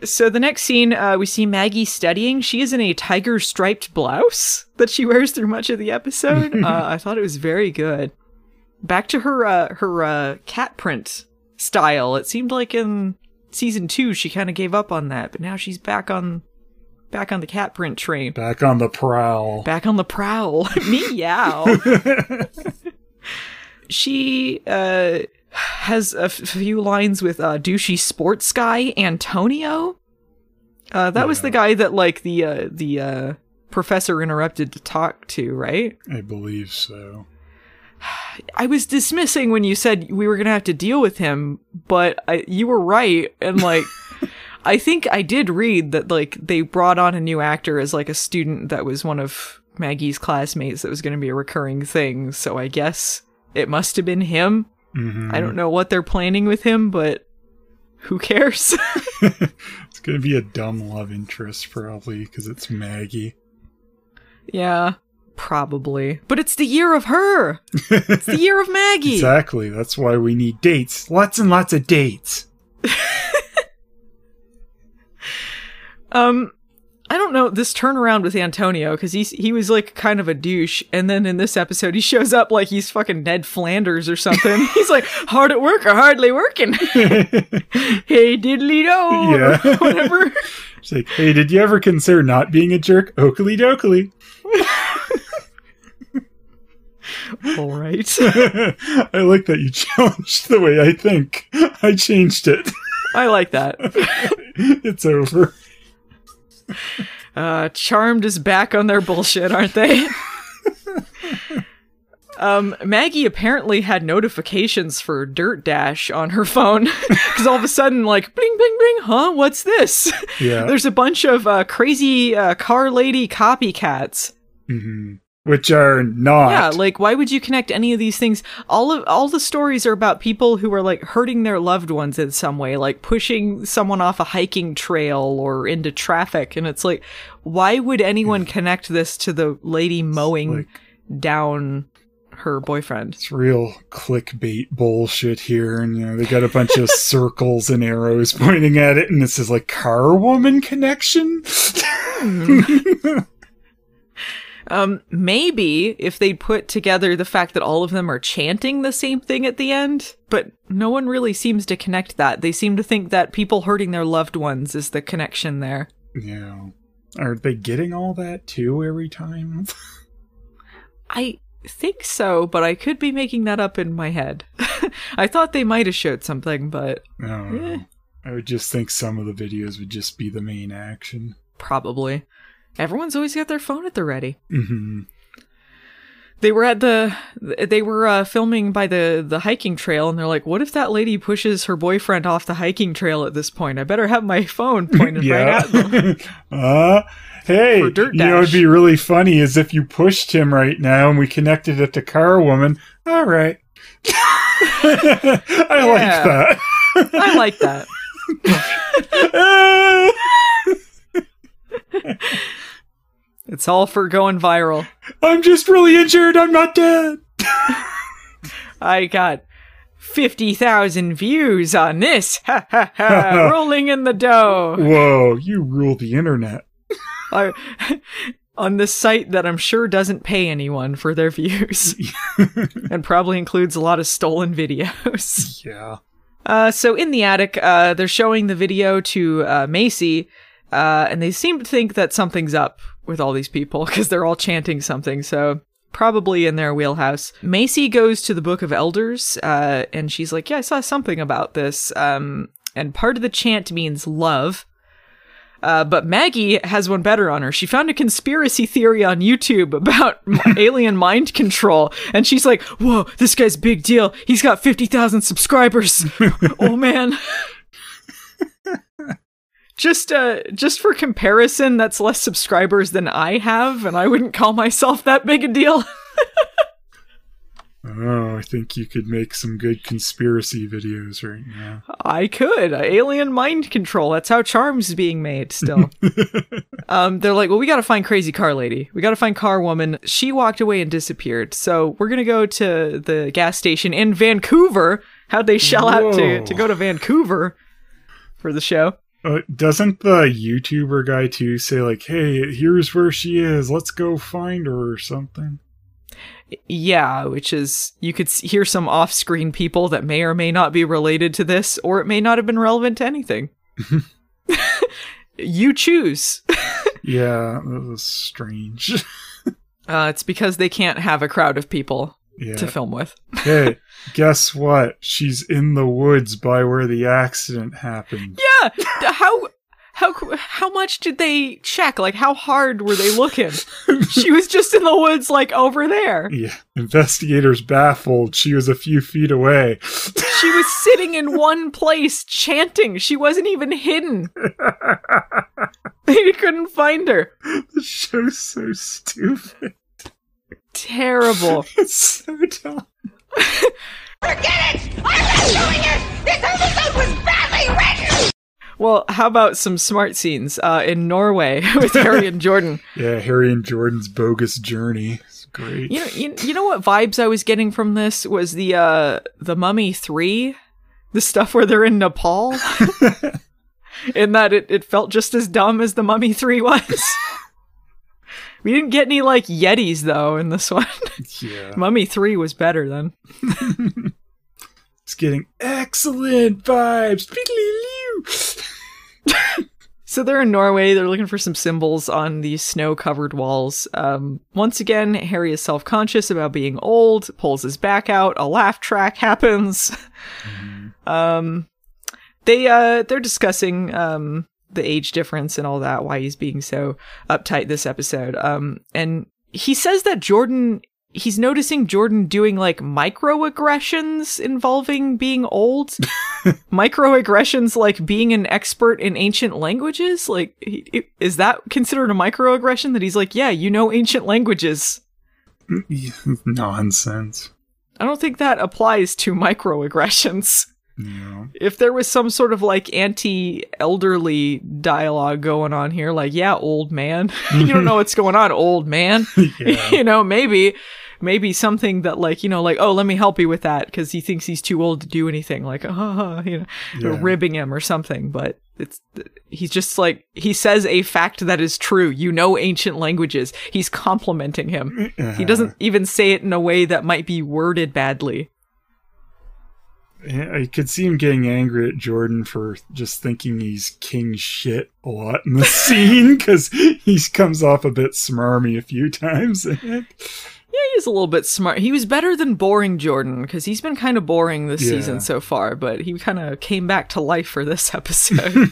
A: so, the next scene, uh, we see Maggie studying. She is in a tiger striped blouse that she wears through much of the episode. [LAUGHS] uh, I thought it was very good. Back to her, uh, her uh, cat print style. It seemed like in season two she kind of gave up on that, but now she's back on. Back on the cat print train.
B: Back on the prowl.
A: Back on the prowl. [LAUGHS] Meow. [LAUGHS] she uh, has a f- few lines with uh, douchey sports guy Antonio. Uh, that was the guy that like the uh, the uh, professor interrupted to talk to, right?
B: I believe so. [SIGHS]
A: I was dismissing when you said we were gonna have to deal with him, but I, you were right, and like. [LAUGHS] I think I did read that like they brought on a new actor as like a student that was one of Maggie's classmates that was going to be a recurring thing. So I guess it must have been him. Mm-hmm. I don't know what they're planning with him, but who cares? [LAUGHS]
B: It's gonna be a dumb love interest probably because it's Maggie.
A: yeah, probably. But it's the year of her. It's the [LAUGHS] year of Maggie.
B: Exactly. That's why we need dates. Lots and lots of dates. [LAUGHS]
A: Um, I don't know this turnaround with Antonio because he's he was like kind of a douche, and then in this episode he shows up like he's fucking Ned Flanders or something. [LAUGHS] he's like hard at work or hardly working. [LAUGHS] [LAUGHS] hey diddly do,
B: Yeah.
A: whatever.
B: It's like, hey, did you ever consider not being a jerk? Oakley dokley.
A: All right.
B: I like that you challenged the way I think. I changed it.
A: I like that.
B: it's over. [LAUGHS]
A: Uh, Charmed is back on their bullshit, aren't they? [LAUGHS] um, Maggie apparently had notifications for Dirt Dash on her phone [LAUGHS] because all of a sudden, like, bling, bling, bling, huh? What's this?
B: Yeah.
A: There's a bunch of uh, crazy uh, car lady copycats.
B: hmm which are not.
A: Yeah, like why would you connect any of these things? All of all the stories are about people who are like hurting their loved ones in some way, like pushing someone off a hiking trail or into traffic, and it's like, why would anyone hmm. connect this to the lady mowing
B: like-
A: down her boyfriend?
B: It's real clickbait bullshit here, and you know they got a bunch of [LAUGHS] circles and arrows pointing at it, and this is like car woman connection. Hmm. [LAUGHS]
A: Um, maybe if they'd put together the fact that all of them are chanting the same thing at the end, but no one really seems to connect that. They seem to think that people hurting their loved ones is the connection there.
B: yeah, are they getting all that too every time? [LAUGHS]
A: I think so, but I could be making that up in my head. [LAUGHS] I thought they might have showed something, but
B: I don't know. I would just think some of the videos would just be the main action.
A: probably. Everyone's always got their phone at the ready.
B: hmm
A: They were at the they were uh, filming by the the hiking trail and they're like, "What if that lady pushes her boyfriend off the hiking trail at this point? I better have my phone pointed [LAUGHS] right at them." [LAUGHS]
B: uh, hey, you know, it'd be really funny is if you pushed him right now and we connected it to Car Woman. All right. [LAUGHS] I like that.
A: I like that. [LAUGHS] It's all for going viral.
B: I'm just really injured. I'm not dead. [LAUGHS]
A: I got 50,000 views on this. Ha ha ha. Rolling in the dough.
B: Whoa, you rule the internet.
A: I, [LAUGHS] on this site that I'm sure doesn't pay anyone for their views. and probably includes a lot of stolen videos.
B: Yeah.
A: Uh, so in the attic, uh, they're showing the video to uh, Macy, uh, and they seem to think that something's up with all these people [LAUGHS] because they're all chanting something. So probably in their wheelhouse. Macy goes to the Book of Elders, uh, and she's like, "Yeah, I saw something about this." Um, and part of the chant means love. Uh, but Maggie has one better on her. She found a conspiracy theory on YouTube about [LAUGHS] [LAUGHS] alien mind control, and she's like, "Whoa, this guy's big deal. He's got fifty thousand subscribers. oh man." Just uh just for comparison, that's less subscribers than I have, and I wouldn't call myself that big a deal. [LAUGHS]
B: Oh, I think you could make some good conspiracy videos right now.
A: I could. Alien mind control. That's how Charms is being made still. [LAUGHS] um, they're like, well, we got to find Crazy Car Lady. We got to find Car Woman. She walked away and disappeared. So we're going to go to the gas station in Vancouver. How'd they shell out to, to go to Vancouver for the show?
B: Uh, doesn't the YouTuber guy too say like, "Hey, here's where she is. Let's go find her" or something?
A: Yeah, which is, you could hear some off screen people that may or may not be related to this, or it may not have been relevant to anything. [LAUGHS] you choose. [LAUGHS]
B: Yeah, that was strange. [LAUGHS]
A: Uh, it's because they can't have a crowd of people
B: yeah.
A: to film with.
B: hey, guess what? She's in the woods by where the accident happened.
A: Yeah, how how how much did they check? Like, how hard were they looking? [LAUGHS] she was just in the woods, like over there.
B: Yeah, investigators baffled. She was a few feet away. [LAUGHS]
A: She was sitting in one place chanting. She wasn't even hidden. [LAUGHS] they couldn't find her.
B: the show's so stupid.
A: Terrible.
B: It's so dumb.
E: Forget it! I'm not doing it! This episode was badly written!
A: Well, how about some smart scenes uh, in Norway [LAUGHS] with Harry and Jordan? [LAUGHS]
B: Yeah, Harry and Jordan's bogus journey. It's great.
A: You know, you, you know what vibes I was getting from this was the uh the Mummy Three, the stuff where they're in Nepal. [LAUGHS] in that it, it felt just as dumb as the Mummy Three was. We didn't get any like Yetis though in this one. [LAUGHS]
B: yeah.
A: Mummy Three was better then. [LAUGHS]
B: It's getting excellent vibes.
A: So they're in Norway. They're looking for some symbols on these snow-covered walls. Um, once again, Harry is self-conscious about being old. Pulls his back out. A laugh track happens. um, they uh, they're discussing um the age difference and all that. Why he's being so uptight this episode. Um, and he says that Jordan. He's noticing Jordan doing like microaggressions involving being old [LAUGHS] microaggressions like being an expert in ancient languages like he, is that considered a microaggression that he's like yeah you know ancient languages [LAUGHS]
B: Nonsense.
A: I don't think that applies to microaggressions.
B: Yeah.
A: If there was some sort of like anti elderly dialogue going on here, like, yeah, old man, [LAUGHS] you don't know [LAUGHS] what's going on, old man. [LAUGHS]
B: Yeah.
A: you know, maybe, maybe something that like, you know, like, oh, let me help you with that because he thinks he's too old to do anything, like, uh, you know,
B: Yeah.
A: ribbing him or something. But it's, he's just like, he says a fact that is true. You know, ancient languages. He's complimenting him. He doesn't even say it in a way that might be worded badly.
B: I could see him getting angry at Jordan for just thinking he's king shit a lot in the [LAUGHS] scene because he comes off a bit smarmy a few times. [LAUGHS]
A: Yeah, he's a little bit smart. He was better than boring Jordan because he's been kind of boring this
B: Yeah.
A: season so far, but he kind of came back to life for this [LAUGHS] episode.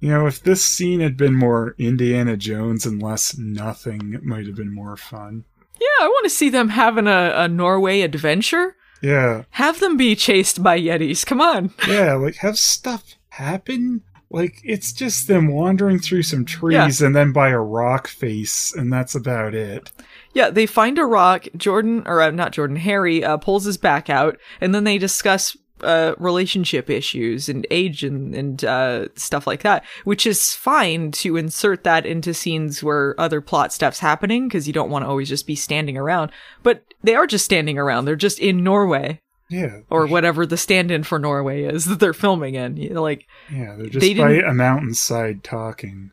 B: you know, if this scene had been more Indiana Jones and less nothing, it might have been more fun.
A: yeah, I want to see them having a, a Norway adventure.
B: Yeah,
A: Have them be chased by Yetis. Come on.
B: yeah, like have stuff happen. Like it's just them wandering through some trees and then by a rock face, and that's about it.
A: Yeah, they find a rock. Jordan, or uh, not Jordan, Harry uh, pulls his back out, and then they discuss uh, relationship issues and age and and uh, stuff like that, which is fine to insert that into scenes where other plot stuff's happening because you don't want to always just be standing around. But they are just standing around. They're just in Norway
B: Yeah,
A: or whatever the stand-in for Norway is that they're filming in. You know, like,
B: yeah, they're just
A: They
B: by
A: didn't-
B: a mountainside talking.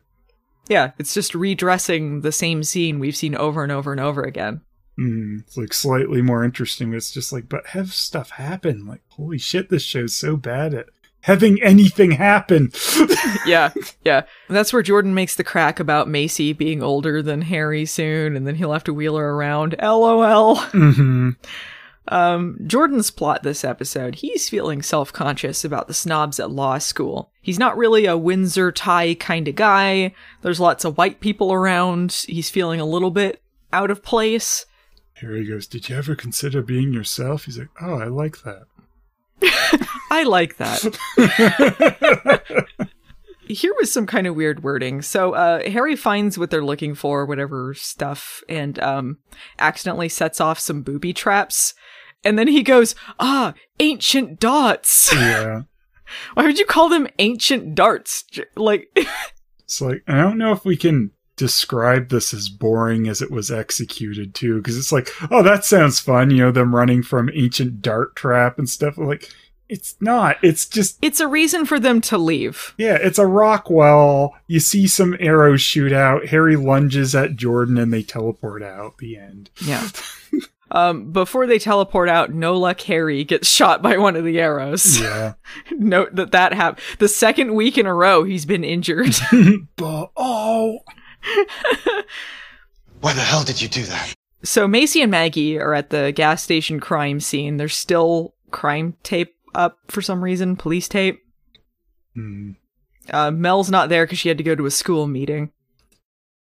A: yeah, it's just redressing the same scene we've seen over and over and over again.
B: Mm, it's like slightly more interesting. but It's just like, but have stuff happen. Like, holy shit, this show's so bad at having anything happen. [LAUGHS]
A: yeah, yeah. And that's where Jordan makes the crack about Macy being older than Harry soon, and then he'll have to wheel her around. LOL.
B: hmm
A: Um, Jordan's plot this episode, he's feeling self conscious about the snobs at law school. He's not really a Windsor tie kind of guy. There's lots of white people around. He's feeling a little bit out of place.
B: Harry goes, Did you ever consider being yourself? He's like, Oh, I like that. [LAUGHS]
A: I like that. [LAUGHS] Here was some kind of weird wording. So uh, Harry finds what they're looking for, whatever stuff, and um, accidentally sets off some booby traps. And then he goes, "Ah, ancient dots.
B: yeah. [LAUGHS]
A: Why would you call them ancient darts? Like,
B: It's like, I don't know if we can describe this as boring as it was executed, too, because it's like, oh, that sounds fun, you know, them running from ancient dart trap and stuff. Like, it's not. It's just
A: it's a reason for them to leave.
B: Yeah, it's a rock well. You see some arrows shoot out. Harry lunges at Jordan and they teleport out. The end.
A: Yeah." [LAUGHS] Um, before they teleport out, no luck Harry gets shot by one of the arrows.
B: Yeah. [LAUGHS]
A: Note that that happened. The second week in a row, he's been injured. [LAUGHS]
B: but oh, [LAUGHS]
G: Why the hell did you do that?
A: So Macy and Maggie are at the gas station crime scene. There's still crime tape up for some reason, police tape.
B: Hmm.
A: Uh, Mel's not there because she had to go to a school meeting.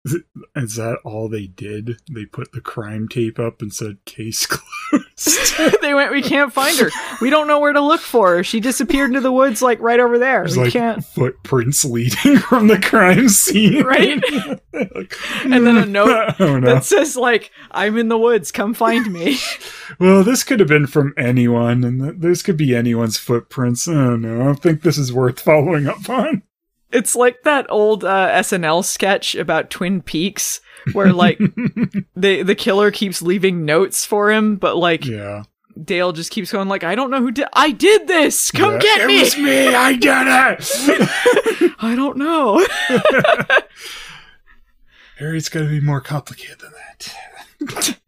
A: [LAUGHS]
B: is that all they did? They put the crime tape up and said case closed. [LAUGHS]
A: they went, we can't find her. We don't know where to look for her. She disappeared into the woods, like right over there.
B: There's
A: we
B: like
A: can't. [LAUGHS]
B: footprints leading from the crime scene,
A: Right?
B: Like,
A: And then a note
B: oh no.
A: that says like, "I'm in the woods. Come find me."
B: Well, this could have been from anyone, and this could be anyone's footprints. I don't know. I don't think this is worth following up on.
A: It's like that old uh, SNL sketch about Twin Peaks, where like [LAUGHS] the the killer keeps leaving notes for him, but like
B: Yeah.
A: Dale just keeps going like, I don't know who did. I did this. Come
B: Yeah.
A: get
B: it
A: me.
B: was me. I did it. [LAUGHS]
A: I don't know. [LAUGHS]
B: Harry's got to be more complicated than that.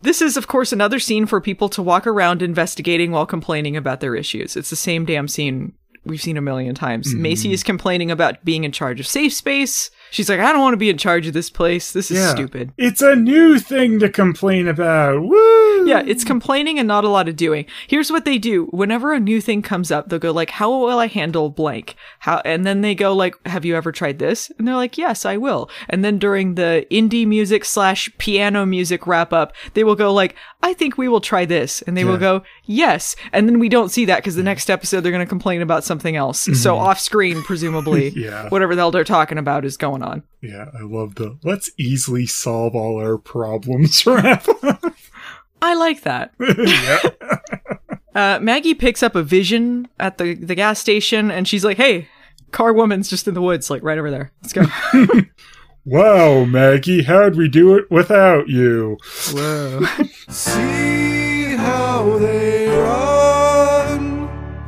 A: this is, of course, another scene for people to walk around investigating while complaining about their issues. It's the same damn scene we've seen a million times. Macy mm-hmm. is complaining about being in charge of safe space. She's like, I don't want to be in charge of this place. This is
B: Yeah.
A: stupid.
B: It's a new thing to complain about. Woo!
A: Yeah, it's complaining and not a lot of doing. Here's what they do. Whenever a new thing comes up, they'll go like, "How will I handle blank?" How and then they go like, "Have you ever tried this?" And they're like, "Yes, I will." And then during the indie music slash piano music wrap up, they will go like, "I think we will try this," and they will go, "Yes." And then we don't see that because the next episode they're going to complain about something else. Mm-hmm. So off screen, presumably, [LAUGHS]
B: Yeah.
A: whatever the hell they're talking about is going going on.
B: Yeah, I love the let's easily solve all our problems [LAUGHS] wrap up.
A: I like that. [LAUGHS]
B: yeah. [LAUGHS]
A: Uh, Maggie picks up a vision at the, the gas station and she's like, hey, car woman's just in the woods, like right over there. Let's go.
B: Wow, Maggie, how'd we do it without you?
A: Whoa.
C: See how they run.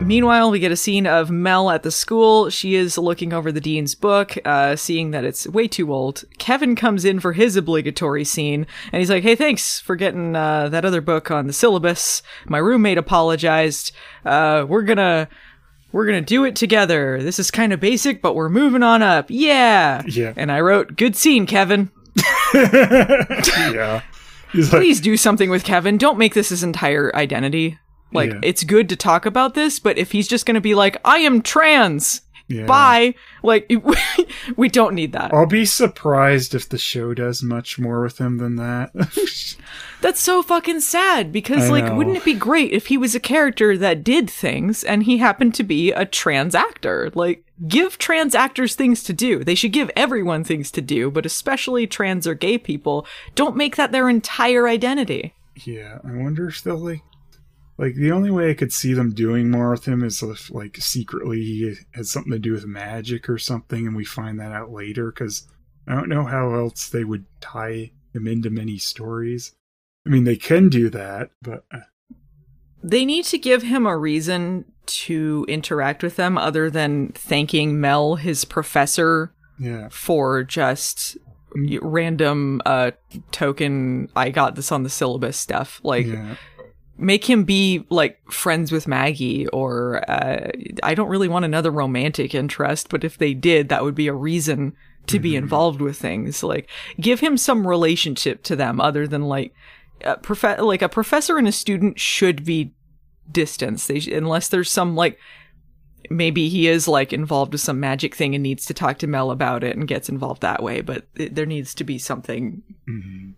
A: Meanwhile, we get a scene of Mel at the school. She is looking over the dean's book, uh, seeing that it's way too old. Kevin comes in for his obligatory scene, and he's like, "Hey, thanks for getting uh, that other book on the syllabus. My roommate apologized. Uh, we're gonna." We're gonna do it together. This is kind of basic, but we're moving on up. Yeah.
B: Yeah.
A: And I wrote, "Good scene, Kevin. [LAUGHS] [LAUGHS]
B: yeah. Like,
A: Please do something with Kevin. Don't make this his entire identity. Like,
B: Yeah.
A: it's good to talk about this, but if he's just gonna be like, I am trans,
B: yeah.
A: bye, like, [LAUGHS] we don't need that.
B: I'll be surprised if the show does much more with him than that. [LAUGHS]
A: That's so fucking sad because,
B: I
A: like,
B: know.
A: wouldn't it be great if he was a character that did things and he happened to be a trans actor? Like, give trans actors things to do. They should give everyone things to do, but especially trans or gay people. Don't make that their entire identity.
B: yeah, I wonder if they'll like. Like the only way I could see them doing more with him is if, like, secretly he has something to do with magic or something, and we find that out later. Because I don't know how else they would tie him into many stories. I mean, they can do that, but uh,
A: They need to give him a reason to interact with them other than thanking Mel, his professor,
B: yeah,
A: for just random uh token I got this on the syllabus stuff. Like
B: yeah,
A: make him be like friends with Maggie or uh I don't really want another romantic interest, but if they did, that would be a reason to be involved with things. Like give him some relationship to them other than like a prof- like a professor and a student should be distance. They sh- unless there's some like maybe he is like involved with some magic thing and needs to talk to Mel about it and gets involved that way, but it, there needs to be something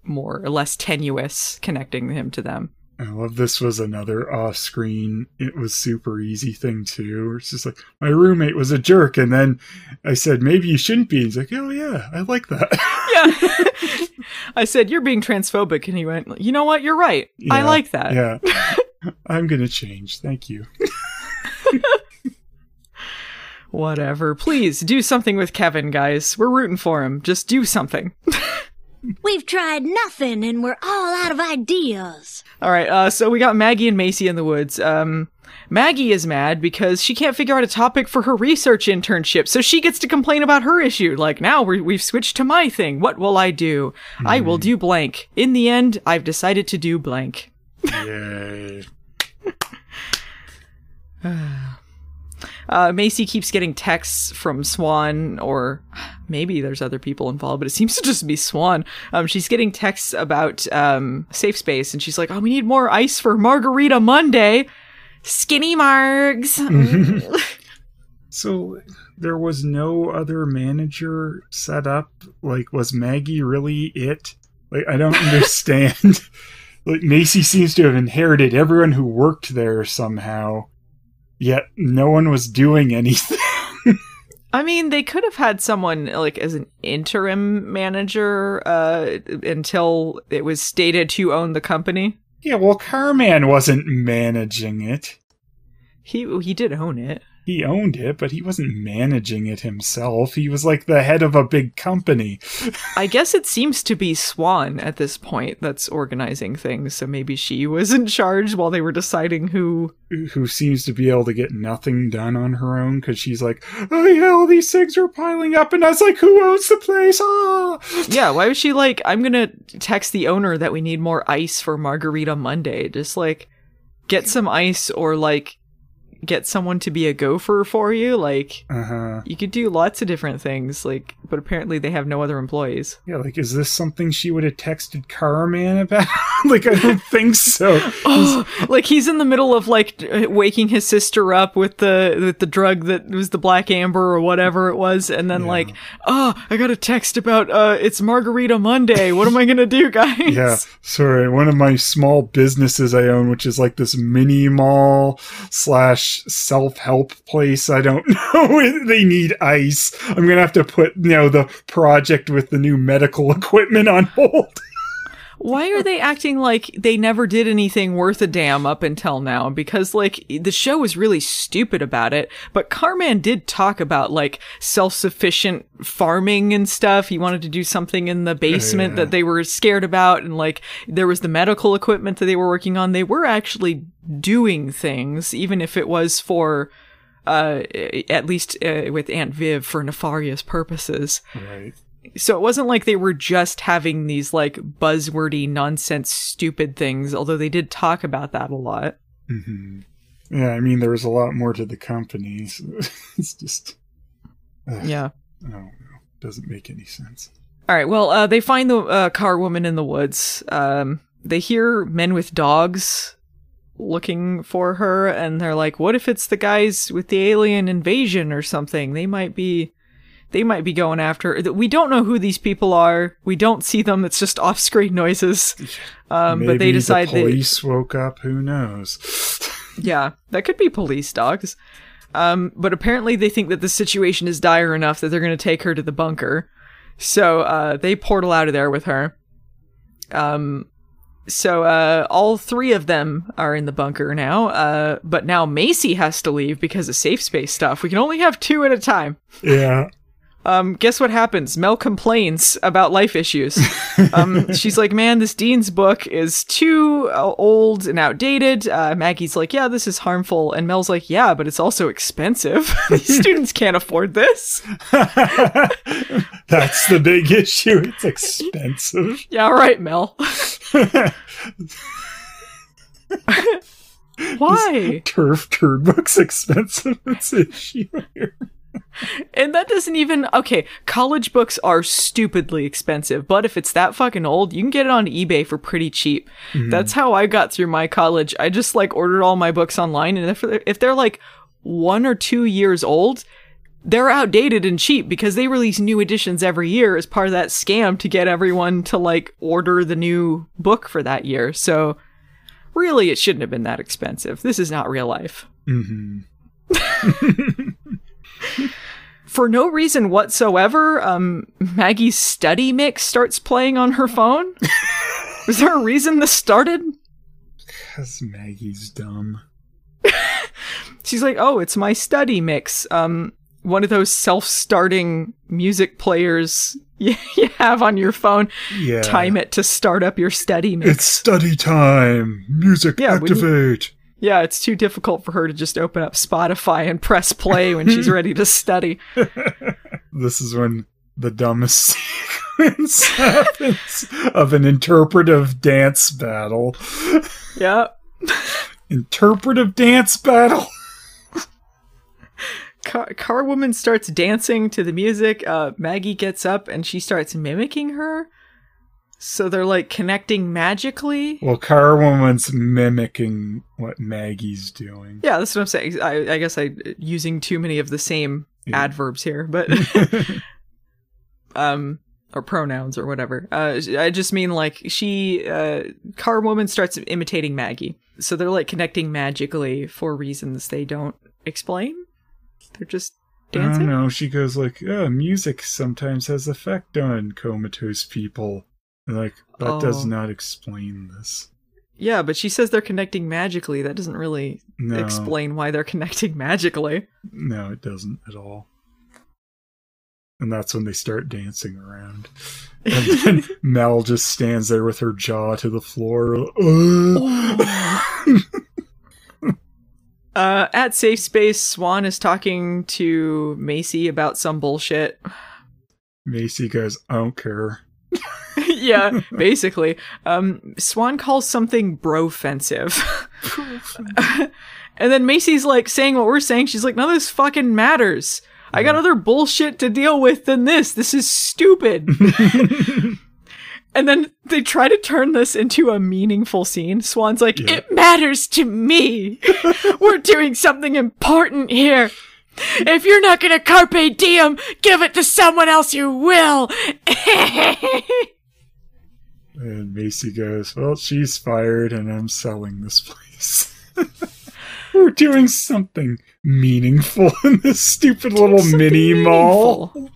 A: more or less tenuous connecting him to them.
B: I love this was another off screen. It was super easy thing too. It's just like my roommate was a jerk, and then I said maybe you shouldn't be. He's like, oh yeah, I like that. [LAUGHS]
A: Yeah. [LAUGHS] I said, You're being transphobic. And he went, You know what? You're right. I like that.
B: Yeah, [LAUGHS] I'm gonna change. Thank you.
A: Whatever. Please do something with Kevin, guys. We're rooting for him. Just do something.
G: We've tried nothing and we're all out of ideas.
A: All right. Uh, so we got Maggie and Macy in the woods. Um, Maggie is mad because she can't figure out a topic for her research internship, so she gets to complain about her issue. Like, now we we've switched to my thing. What will I do? I will do blank. In the end, I've decided to do blank.
B: Yay! [SIGHS] [SIGHS] [SIGHS]
A: Uh, Macy keeps getting texts from Swan, or maybe there's other people involved, but it seems to just be Swan. Um, she's getting texts about um, Safe Space, and she's like, "Oh, we need more ice for Margarita Monday." Skinny Margs. [LAUGHS] [LAUGHS]
B: So there was no other manager set up. Like, was Maggie really it? Like, I don't understand. [LAUGHS] like, Macy seems to have inherited everyone who worked there somehow, yet no one was doing anything. [LAUGHS]
A: I mean, they could have had someone like as an interim manager uh, until it was stated who owned the company.
B: yeah, well, Carman wasn't managing it.
A: He he did own it.
B: He owned it, but he wasn't managing it himself. He was like the head of a big company.
A: I guess it seems to be Swan at this point that's organizing things, so maybe she was in charge while they were deciding who.
B: who seems to be able to get nothing done on her own because she's like, oh yeah, all these things are piling up, and I was like, who owns the place? Ah!
A: Yeah, why was she like, I'm gonna text the owner that we need more ice for Margarita Monday? Just like, get some ice or like, get someone to be a gopher for you? Like,
B: Uh huh.
A: you could do lots of different things, like, but apparently they have no other employees.
B: Yeah, like, is this something she would have texted Carman about? [LAUGHS] like I don't think so. [LAUGHS]
A: like he's in the middle of like waking his sister up with the with the drug that was the black amber or whatever it was and then like oh i got a text about uh it's margarita monday what am i gonna do [LAUGHS] guys
B: Yeah, sorry. One of my small businesses I own, which is like this mini mall slash self help place. I don't [LAUGHS] know. they need ice. I'm gonna have to put you know the project with the new medical [LAUGHS] equipment on hold.
A: Why are they acting like they never did anything worth a damn up until now because like the show was really stupid about it but carman did talk about like self-sufficient farming and stuff he wanted to do something in the basement
B: yeah.
A: that they were scared about and like there was the medical equipment that they were working on they were actually doing things even if it was for uh at least uh, with aunt viv for nefarious purposes
B: Right.
A: So it wasn't like they were just having these like buzzwordy nonsense stupid things although they did talk about that a lot
B: hmm Yeah, I mean there was a lot more to the company. So [LAUGHS] it's just
A: yeah
B: I don't know. Doesn't make any sense.
A: all right well uh, they find the uh, car woman in the woods um, they hear men with dogs looking for her and they're like what if it's the guys with the alien invasion or something they might be they might be going after we don't know who these people are we don't see them it's just off-screen noises um,
B: Maybe
A: but they decide
B: the
A: they
B: police woke up. Who knows? [LAUGHS]
A: Yeah, that could be police dogs. Um, but apparently they think that the situation is dire enough that they're going to take her to the bunker. So uh, they portal out of there with her. Um, so uh, all three of them are in the bunker now. Uh, but now Macy has to leave because of safe space stuff. We can only have two at a time.
B: yeah.
A: Um, guess what happens? Mel complains about life issues. [LAUGHS] Um, she's like, "Man, this Dean's book is too uh, old and outdated." Uh, Maggie's like, "Yeah, this is harmful," and Mel's like, "Yeah, but it's also expensive. These [LAUGHS] [LAUGHS] students can't afford this."
B: That's the big issue. It's expensive.
A: Yeah, right, Mel. Why?
B: TERF turd book's expensive. It's issue here.
A: And that doesn't even okay. College books are stupidly expensive, but if it's that fucking old, you can get it on eBay for pretty cheap. That's how I got through my college. I just like ordered all my books online, and if if they're like one or two years old, they're outdated and cheap because they release new editions every year as part of that scam to get everyone to like order the new book for that year. So really, it shouldn't have been that expensive. This is not real life.
B: hmm [LAUGHS] [LAUGHS]
A: for no reason whatsoever, um, Maggie's study mix starts playing on her phone. [LAUGHS] Was there a reason this started?
B: Because Maggie's dumb. [LAUGHS]
A: She's like, "Oh, it's my study mix." Um, one of those self-starting music players you, [LAUGHS] you have on your phone.
B: Yeah.
A: Time it to start up your study mix.
B: It's study time. Music
A: Yeah,
B: activate.
A: Yeah, it's too difficult for her to just open up Spotify and press play when she's [LAUGHS] ready to study. [LAUGHS]
B: This is when the dumbest [LAUGHS] sequence happens of an interpretive dance battle.
A: Yeah.
B: Interpretive dance battle.
A: Car, car woman starts dancing to the music. Uh, Maggie gets up and she starts mimicking her. So they're like connecting magically.
B: Well, Car Woman's mimicking what Maggie's doing.
A: Yeah, that's what I'm saying. I, I guess I using too many of the same
B: Yeah.
A: adverbs here, but [LAUGHS] um, or pronouns or whatever. Uh, I just mean like she, uh, car woman starts imitating Maggie. So they're like connecting magically for reasons they don't explain. They're just
B: I don't
A: dancing.
B: know. She goes like, "Oh, music sometimes has effect on comatose people." Like that does
A: Oh.
B: not explain this.
A: Yeah, but she says they're connecting magically. That doesn't really
B: No,
A: explain why they're [LAUGHS] connecting magically.
B: no, it doesn't at all. And that's when they start dancing around. And then [LAUGHS] Mel just stands there with her jaw to the floor. Uh. [LAUGHS]
A: Uh, at Safe Space, Swan is talking to Macy about some bullshit.
B: Macy goes, "I don't care." [LAUGHS]
A: yeah, basically. Um, Swan calls something brofensive. [LAUGHS] and then Macy's like saying what we're saying. She's like, none of this fucking matters. I got other bullshit to deal with than this. This is stupid. [LAUGHS] And then they try to turn this into a meaningful scene. Swan's like,
B: Yeah.
A: it matters to me. We're doing something important here. If you're not gonna carpe diem, give it to someone else who will.
B: And Macy goes, Well, she's fired and I'm selling this place. [LAUGHS] We're doing something meaningful in this stupid little
A: something
B: mini mall.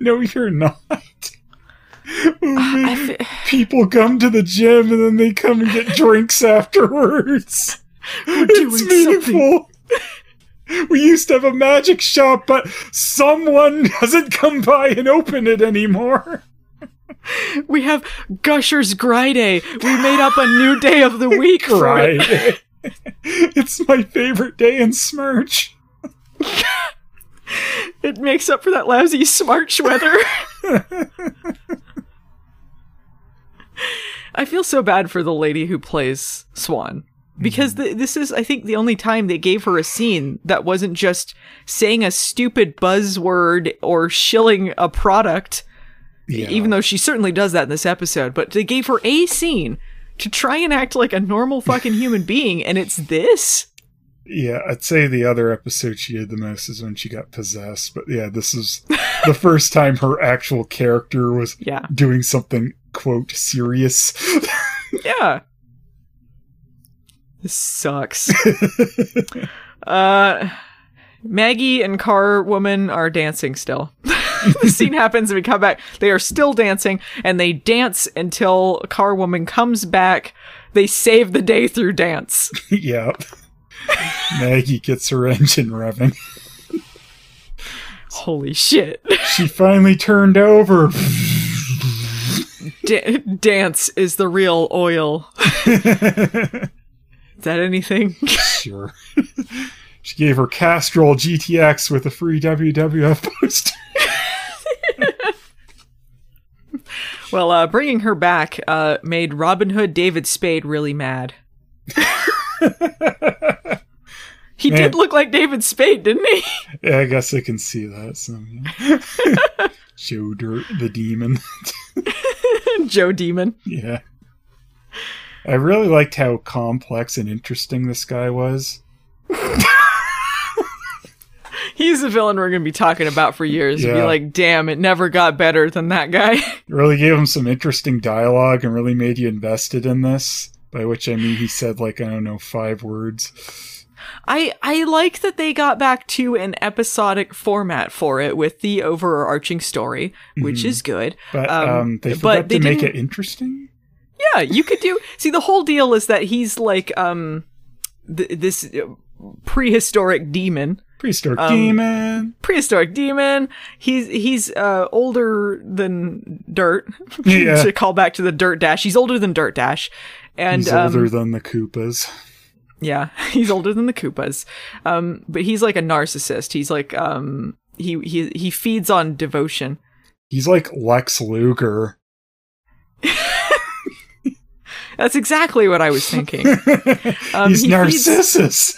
B: No, you're not.
A: Oh, Fe-
B: People come to the gym and then they come and get drinks afterwards. [LAUGHS]
A: doing
B: it's meaningful. [LAUGHS] We used to have a magic shop, but someone doesn't come by and open it anymore.
A: We have Gushers Gride. We made up a new day of the week for it.
B: Friday. [LAUGHS] it's my favorite day in Smarch. [LAUGHS]
A: It makes up for that lousy Smarch weather. [LAUGHS] I feel so bad for the lady who plays Swan. Because
B: Mm-hmm.
A: th- this is, I think, the only time they gave her a scene that wasn't just saying a stupid buzzword or shilling a product,
B: Yeah.
A: even though she certainly does that in this episode. But they gave her a scene to try and act like a normal fucking [LAUGHS] human being, and it's this?
B: Yeah, I'd say the other episode she did the most is when she got possessed. But yeah, this is the first time her actual character was
A: Yeah.
B: doing something, quote, serious. [LAUGHS]
A: Yeah. This sucks. [LAUGHS] uh Maggie and Car Woman are dancing still. [LAUGHS] the scene happens and we come back. They are still dancing and they dance until Car Woman comes back. They save the day through dance. [LAUGHS]
B: yep. Maggie gets her engine revving.
A: Holy shit.
B: She finally turned over.
A: Da- dance is the real oil. [LAUGHS] is that anything?
B: sure. she gave her Castrol GTX with a free WWF poster. [LAUGHS]
A: well, uh, bringing her back uh, made Robin Hood David Spade really mad. [LAUGHS] he
B: Man.
A: did look like David Spade, didn't he?
B: Yeah, I guess I can see that. So, yeah. [LAUGHS] Joe Dirt, the demon.
A: Joe Demon.
B: yeah. I really liked how complex and interesting this guy was.
A: He's the villain we're going to be talking about for years. Be like, damn, it never got better than that guy. [LAUGHS]
B: Really gave him some interesting dialogue and really made you invested in this. By which I mean he said like I don't know five words.
A: I I like that they got back to an episodic format for it with the overarching story, which is good.
B: But
A: Um,
B: um, they
A: but
B: forgot
A: they
B: to make it interesting.
A: Yeah, you could do. [LAUGHS] See, the whole deal is that he's like um th- this uh, prehistoric demon.
B: Prehistoric
A: Um,
B: demon.
A: Prehistoric demon. He's he's uh older than Dirt. [LAUGHS]
B: Yeah.
A: to call back to the Dirt Dash. He's older than Dirt Dash. And
B: He's
A: um,
B: older than the Koopas.
A: Yeah, [LAUGHS] he's older than the Koopas. Um, but he's like a narcissist. He's like um he he he feeds on devotion.
B: He's like Lex Luger. [LAUGHS]
A: That's exactly what I was thinking. Um,
B: He's
A: he feeds-
B: Narcissus.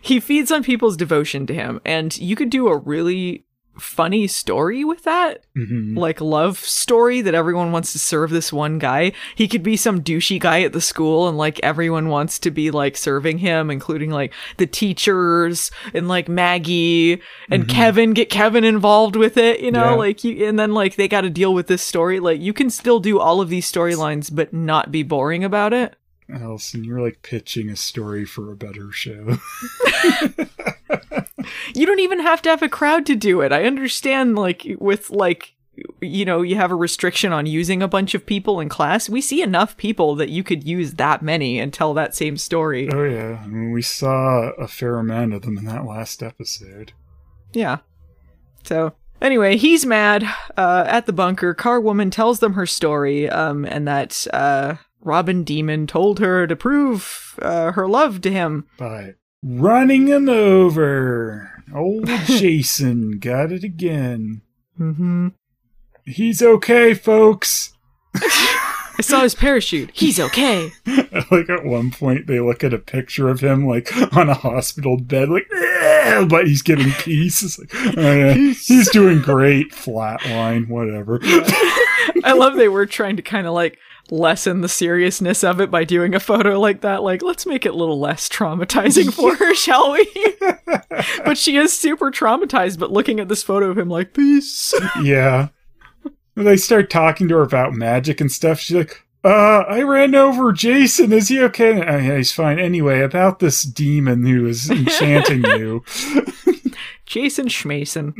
A: He feeds on people's devotion to him, and you could do a really funny story with that.
B: Mhm.
A: Like love story that everyone wants to serve this one guy. He could be some douchey guy at the school and like everyone wants to be like serving him, including like the teachers and like Maggie and Kevin, get Kevin involved with it, you know,
B: Yeah.
A: like you, and then like they got to deal with this story. Like you can still do all of these storylines, but not be boring about it.
B: Allison, you're like pitching a story for a better show. [LAUGHS]
A: you don't even have to have a crowd to do it. I understand, like, with, like, you know, you have a restriction on using a bunch of people in class. We see enough people that you could use that many and tell that same story.
B: oh yeah, I mean we saw a fair amount of them in that last episode.
A: Yeah. So, anyway, he's mad uh, at the bunker. Car Woman tells them her story, um, and that uh, Robin Demon told her to prove uh, her love to him.
B: By running him over. Old [LAUGHS] Jason got it again.
A: Mm-hmm.
B: He's okay, folks. [LAUGHS]
A: I saw his parachute. He's okay. [LAUGHS]
B: like at one point they look at a picture of him like on a hospital bed like "Eh," but he's giving peace it's like oh, yeah, he's doing great flatline whatever
A: I love they were trying to kind of like lessen the seriousness of it by doing a photo like that. Like, let's make it a little less traumatizing [LAUGHS] for her, shall we? [LAUGHS] but she is super traumatized, but looking at this photo of him like, peace. [LAUGHS]
B: yeah. When they start talking to her about magic and stuff, she's like, uh, I ran over Jason. Is he okay? Uh, yeah, he's fine. Anyway, about this demon who is enchanting you.
A: Jason Schmason.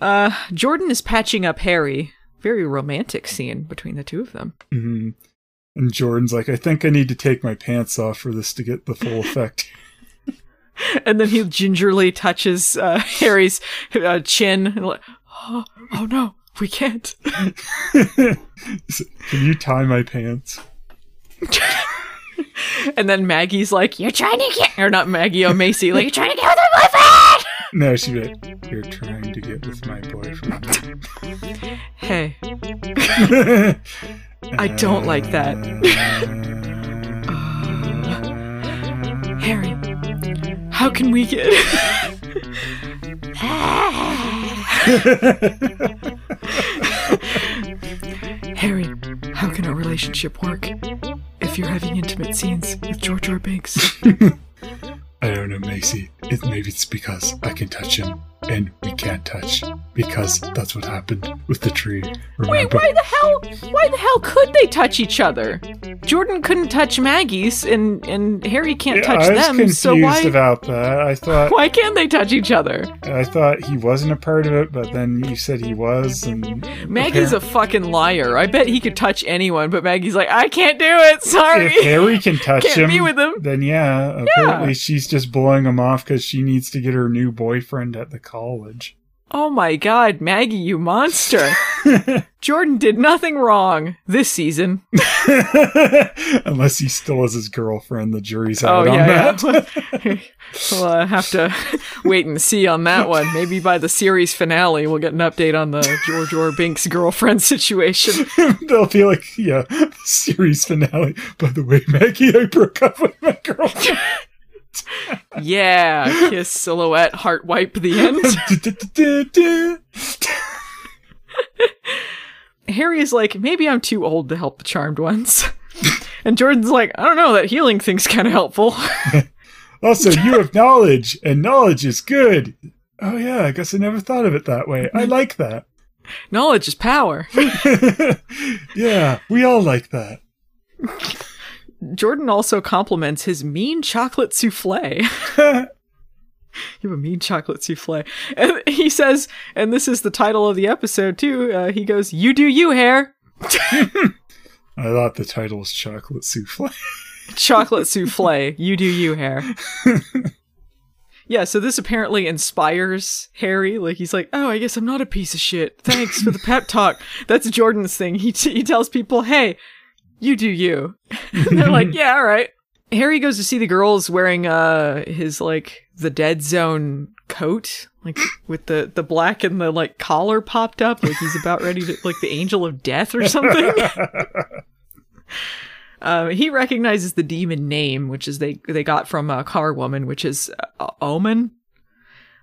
A: uh, Jordan is patching up Harry. Very romantic scene between the two of them.
B: Mhm. And Jordan's like, I think I need to take my pants off for this to get the full [LAUGHS] effect.
A: And then he gingerly touches uh, [LAUGHS] Harry's uh, chin. And like, oh, oh no, we can't. [LAUGHS]
B: Can you tie my pants?
A: And then Maggie's like, "You're trying to get," or not Maggie, or Macy, like, "You're trying to get with my boyfriend."
B: No, she's like, You're trying to get with my boyfriend.
A: Hey, I don't like that. Uh, Harry, how can we get? [LAUGHS] Harry, how can our relationship work if you're having intimate scenes with George R. Banks? [LAUGHS]
B: I don't know, Macy. It maybe it's because I can touch him and we can't touch because that's what happened with the tree.
A: Wait, why the hell? Why the hell could they touch each other? Jordan couldn't touch Maggie's, and and Harry can't
B: Yeah,
A: touch
B: I was
A: them.
B: confused
A: So why?
B: about that. I thought [LAUGHS]
A: Why can't they touch each other?
B: I thought he wasn't a part of it, but then you said he was, and
A: Maggie's a fucking liar. I bet he could touch anyone, but Maggie's like, I can't do it. Sorry.
B: if Harry can [LAUGHS] touch
A: Can't
B: him,
A: be with him.
B: then yeah, apparently she's just blowing him off because she needs to get her new boyfriend at the college.
A: oh my god, Maggie, you monster! [LAUGHS] Jordan did nothing wrong this season. [LAUGHS]
B: Unless he still has his girlfriend, the jury's
A: Oh
B: out on
A: yeah,
B: that.
A: yeah. [LAUGHS] we'll uh, have to wait and see on that one. Maybe by the series finale, we'll get an update on the George R. Binks girlfriend situation.
B: They'll be like, yeah, series finale. By the way, Maggie, I broke up with my girlfriend.
A: Yeah, kiss silhouette, heart wipe the end. [LAUGHS] Harry is like, maybe I'm too old to help the charmed ones. [LAUGHS] And Jordan's like, I don't know, that healing thing's kind of helpful. [LAUGHS]
B: also, you have knowledge, and knowledge is good. Oh yeah, I guess I never thought of it that way. I like that.
A: Knowledge is power.
B: Yeah, we all like that.
A: Jordan also compliments his mean chocolate souffle. [LAUGHS] you have a mean chocolate souffle. And he says, and this is the title of the episode too, uh, he goes, You do you, hair. [LAUGHS]
B: I thought the title was chocolate souffle.
A: chocolate [LAUGHS] souffle. You do you, hair. yeah, so this apparently inspires Harry. Like he's like, "Oh, I guess I'm not a piece of shit. Thanks for the pep talk." That's Jordan's thing. He t- he tells people, "Hey, you do you." [LAUGHS] [LAUGHS] They're like, "Yeah, all right." Harry goes to see the girls wearing uh his like the dead zone coat, like with the the black and the like collar popped up, like he's about ready to like the angel of death or something. Um, [LAUGHS] he recognizes the demon name, which is they they got from a car woman, which is uh, Omen.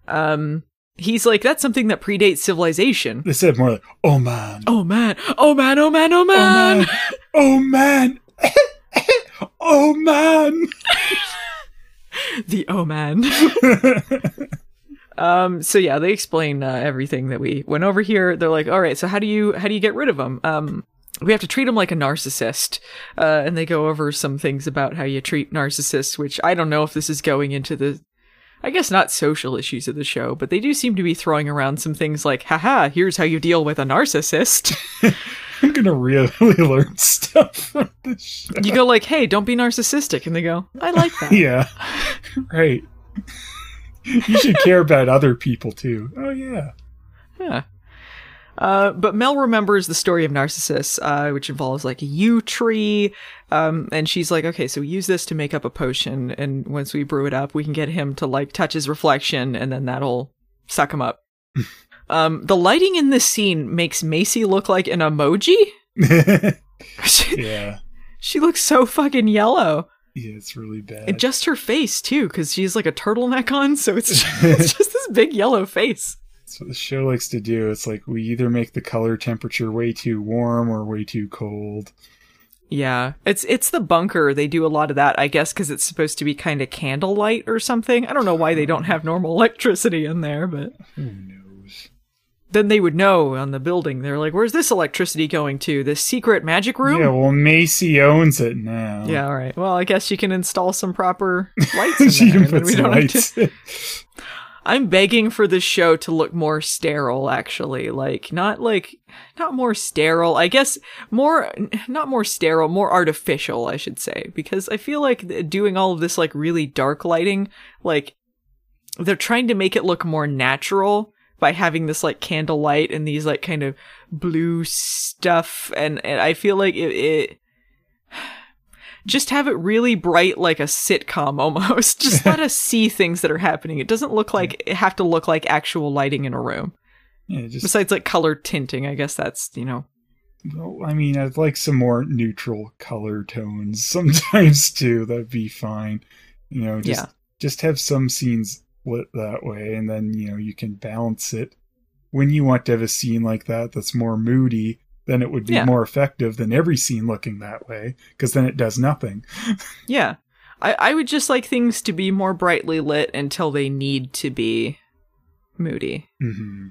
A: Um, he's like that's something that predates civilization.
B: They said more like, "Oh man,
A: Oh man! Oh man! Oh man! Oh man!
B: oh man, [LAUGHS] oh man." [LAUGHS]
A: the oh man. [LAUGHS] um. So yeah, they explain uh, everything that we went over here. They're like, all right. So how do you how do you get rid of them? Um. We have to treat them like a narcissist, uh, and they go over some things about how you treat narcissists, which I don't know if this is going into the I guess not social issues of the show, but they do seem to be throwing around some things like, haha, here's how you deal with a narcissist. [LAUGHS]
B: I'm gonna really [LAUGHS] learn stuff from this show.
A: you go like, hey, don't be narcissistic. And they go, I like that. [LAUGHS]
B: Yeah, right. You should care about other people too. Oh yeah.
A: Yeah. Uh, but Mel remembers the story of Narcissus, uh, which involves like a yew tree. Um, and she's like, okay, so we use this to make up a potion. And once we brew it up, we can get him to like touch his reflection and then that'll suck him up. [LAUGHS] um, the lighting in this scene makes Macy look like an emoji. she, [LAUGHS]
B: yeah. [LAUGHS]
A: she looks so fucking yellow.
B: Yeah, it's really bad.
A: And just her face too, because she's like a turtleneck on. So it's, it's just this big yellow face.
B: That's what the show likes to do. It's like we either make the color temperature way too warm or way too cold.
A: Yeah, it's it's the bunker. They do a lot of that, I guess, because it's supposed to be kind of candlelight or something. I don't know why they don't have normal electricity in there, but
B: Who knows?
A: then they would know on the building. They're like, "Where's this electricity going to? This secret magic room?"
B: Yeah, well, Macy owns it now.
A: Yeah, all right. Well, I guess you can install some proper lights [LAUGHS] in
B: she can put
A: we
B: some
A: don't have to-
B: lights. [LAUGHS]
A: I'm begging for this show to look more sterile, actually. Like, not like, not more sterile. I guess more, not more sterile, more artificial, I should say. Because I feel like doing all of this, like, really dark lighting, like, they're trying to make it look more natural by having this, like, candlelight and these, like, kind of blue stuff. And, and I feel like it, it just have it really bright like a sitcom almost [LAUGHS] just let us see things that are happening it doesn't look like it have to look like actual lighting in a room
B: yeah, just
A: besides like color tinting i guess that's you know
B: Well, I mean, I'd like some more neutral color tones [LAUGHS] sometimes too. That'd be fine. You know, just
A: Yeah.
B: just have some scenes lit that way, and then you know you can balance it. When you want to have a scene like that that's more moody, then it would be
A: Yeah.
B: more effective than every scene looking that way, because then it does nothing. [LAUGHS]
A: yeah. I, I would just like things to be more brightly lit until they need to be moody.
B: Hmm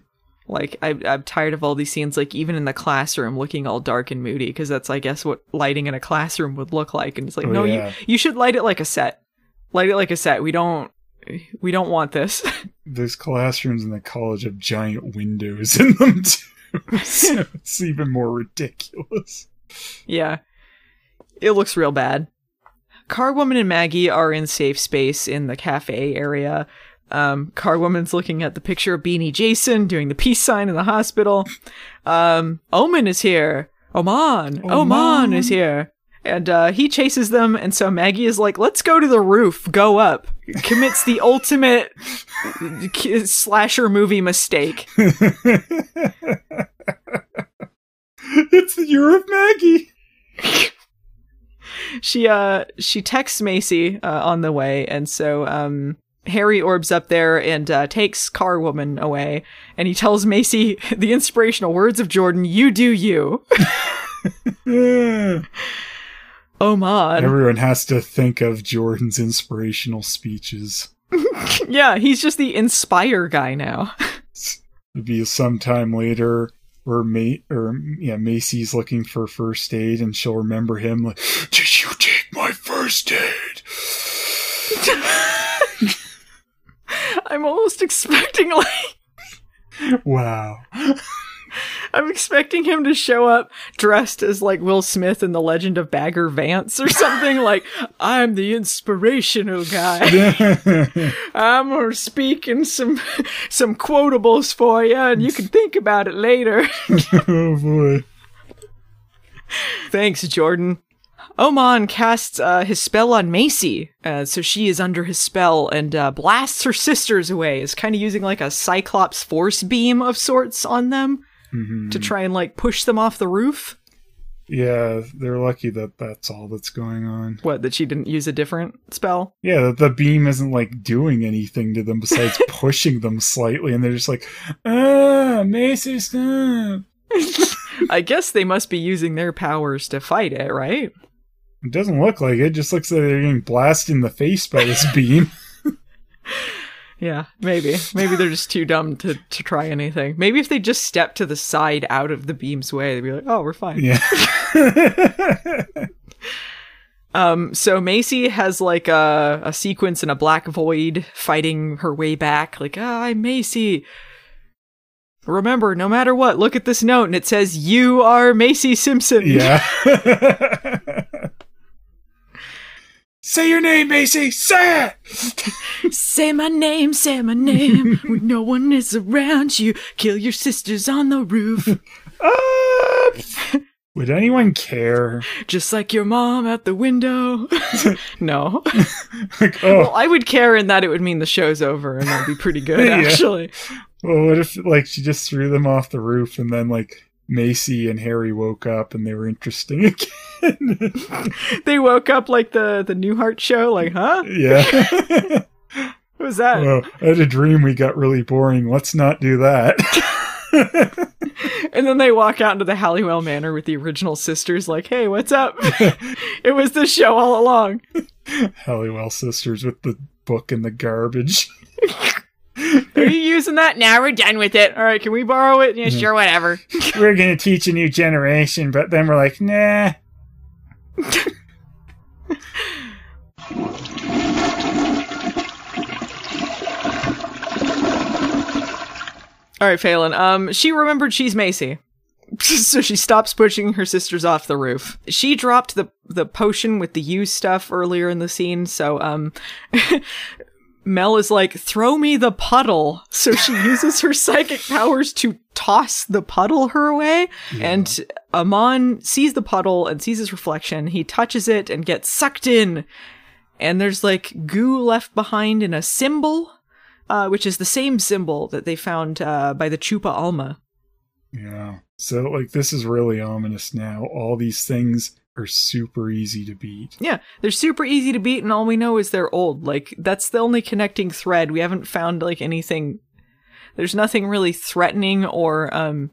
A: like I, i'm tired of all these scenes like even in the classroom looking all dark and moody because that's i guess what lighting in a classroom would look like and it's like
B: Oh,
A: no
B: yeah.
A: you you should light it like a set. Light it like a set. We don't we don't want this. [LAUGHS]
B: Those classrooms in the college have giant windows in them too, [LAUGHS] so it's even more ridiculous.
A: Yeah. It looks real bad. Carwoman and Maggie are in safe space in the cafe area. Um, Carwoman's looking at the picture of Beanie Jason doing the peace sign in the hospital. Um, Omen is here. Oman. Oman,
B: Oman.
A: is here. And uh, he chases them, and so Maggie is like, let's go to the roof, go up. Commits the ultimate k- slasher movie mistake. [LAUGHS]
B: it's the year of Maggie.
A: she uh she texts Macy uh, on the way, and so um Harry orbs up there and uh, takes Car Woman away, and he tells Macy [LAUGHS] the inspirational words of Jordan: "You do you." [LAUGHS] Oh man, [LAUGHS]
B: Everyone has to think of Jordan's inspirational speeches.
A: yeah, he's just the inspire guy now. [LAUGHS]
B: It'd be sometime later where Ma- or yeah, Macy's looking for first aid and she'll remember him like, Did you take my first aid? [LAUGHS]
A: I'm almost expecting like
B: Wow.
A: I'm expecting him to show up dressed as like Will Smith in The Legend of Bagger Vance or something like I'm the inspirational guy. [LAUGHS] I'm gonna speak in some some quotables for you, and you can think about it later. [LAUGHS]
B: oh boy.
A: Thanks, Jordan. Oman casts uh, his spell on Macy, uh, so she is under his spell and uh, blasts her sisters away. Is kind of using like a Cyclops force beam of sorts on them to try and like push them off the roof.
B: Yeah, they're lucky that that's all that's going on.
A: What? That she didn't use a different spell?
B: Yeah, that the beam isn't like doing anything to them besides [LAUGHS] pushing them slightly, and they're just like, ah, Macy, stop. [LAUGHS]
A: I guess they must be using their powers to fight it, right?
B: It doesn't look like it. it just looks like they're getting blasted in the face by this beam. [LAUGHS]
A: Yeah, maybe. Maybe they're just too dumb to, to try anything. Maybe if they just step to the side out of the beam's way, they'd be like, oh, we're fine.
B: yeah. [LAUGHS]
A: Um, so Macy has like a, a sequence in a black void fighting her way back, like, ah, I'm Macy. Remember, no matter what, look at this note and it says, You are Macy Simpson.
B: yeah. [LAUGHS] [LAUGHS] Say your name, Macy. Say it.
A: Say my name, say my name. when no one is around you, kill your sisters on the roof.
B: Would anyone care?
A: Just like your mom at the window. [LAUGHS] no.
B: Like, oh,
A: Well, I would care in that it would mean the show's over and that'd be pretty good, [LAUGHS]
B: Yeah.
A: actually.
B: well, what if like she just threw them off the roof and then like Macy and Harry woke up and they were interesting [LAUGHS] again?
A: They woke up like the, the Newhart show, like, huh?
B: yeah. [LAUGHS]
A: What was that?
B: Well, I had a dream we got really boring. Let's not do that.
A: And then they walk out into the Halliwell Manor with the original sisters, like, hey, what's up? [LAUGHS] it was the show all along.
B: Halliwell sisters with the book in the garbage.
A: Are you using that? Now we're done with it. All right, can we borrow it? Yeah, sure, whatever. [LAUGHS]
B: We're going to teach a new generation, but then we're like, nah. [LAUGHS]
A: All right, Phelan. Um, she remembered she's Macy. [LAUGHS] so she stops pushing her sisters off the roof. She dropped the the potion with the use stuff earlier in the scene, so um Mel is like, throw me the puddle. So she [LAUGHS] uses her psychic powers to toss the puddle her way. And Amon sees the puddle and sees his reflection. He touches it and gets sucked in. And there's like goo left behind in a symbol, uh, which is the same symbol that they found uh, by the Chupa Alma.
B: Yeah. So, like, this is really ominous now. All these things are super easy to beat.
A: Yeah, they're super easy to beat, and all we know is they're old. Like, that's the only connecting thread. We haven't found, like, anything. There's nothing really threatening or, um,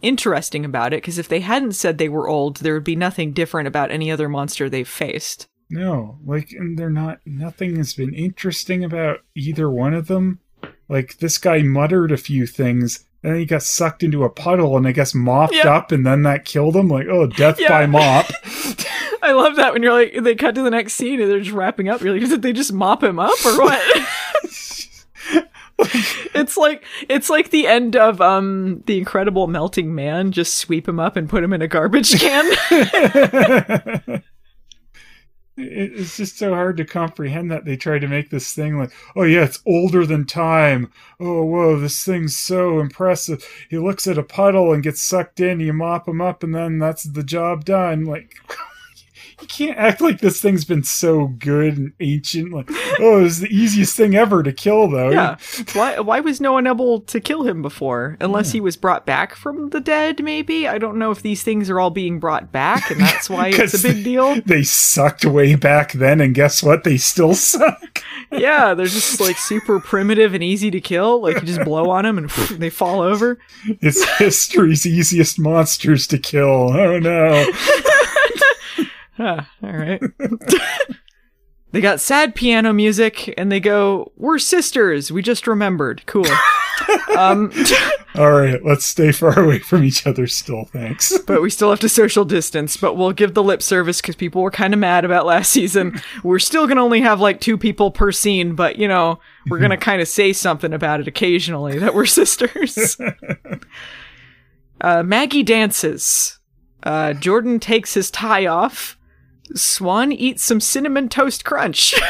A: interesting about it, because if they hadn't said they were old, there would be nothing different about any other monster they've faced.
B: No, like, and they're not, nothing has been interesting about either one of them. Like, this guy muttered a few things, and then he got sucked into a puddle and I guess mopped
A: Yep.
B: up, and then that killed him. Like, oh, death
A: Yeah.
B: by mop. [LAUGHS] [LAUGHS]
A: I love that when you're like, they cut to the next scene and they're just wrapping up. You're like, did they just mop him up or what? [LAUGHS] it's like it's like the end of um the Incredible Melting Man. Just sweep him up and put him in a garbage can.
B: It- it's just so hard to comprehend that they try to make this thing like, oh yeah, it's older than time. Oh whoa, this thing's so impressive. He looks at a puddle and gets sucked in. You mop him up, and then that's the job done. Like, [LAUGHS] you can't act like this thing's been so good and ancient. Like, oh, it was the easiest thing ever to kill, though.
A: yeah. Why why was no one able to kill him before? Unless he was brought back from the dead, maybe? I don't know if these things are all being brought back and that's why [LAUGHS] it's a big deal.
B: They sucked way back then, and guess what? They still suck. [LAUGHS]
A: Yeah, they're just like super primitive and easy to kill. Like you just blow on them and [LAUGHS] they fall over.
B: It's history's easiest monsters to kill. Oh no.
A: Huh, all right. [LAUGHS] they got sad piano music and they go, We're sisters. We just remembered. Cool. [LAUGHS] um,
B: All right, let's stay far away from each other still, thanks. [LAUGHS]
A: but we still have to social distance, but we'll give the lip service because people were kind of mad about last season. We're still going to only have like two people per scene, but you know, we're going to kind of say something about it occasionally that we're sisters. uh, Maggie dances. Uh, Jordan takes his tie off. Swan eats some cinnamon toast crunch. [LAUGHS]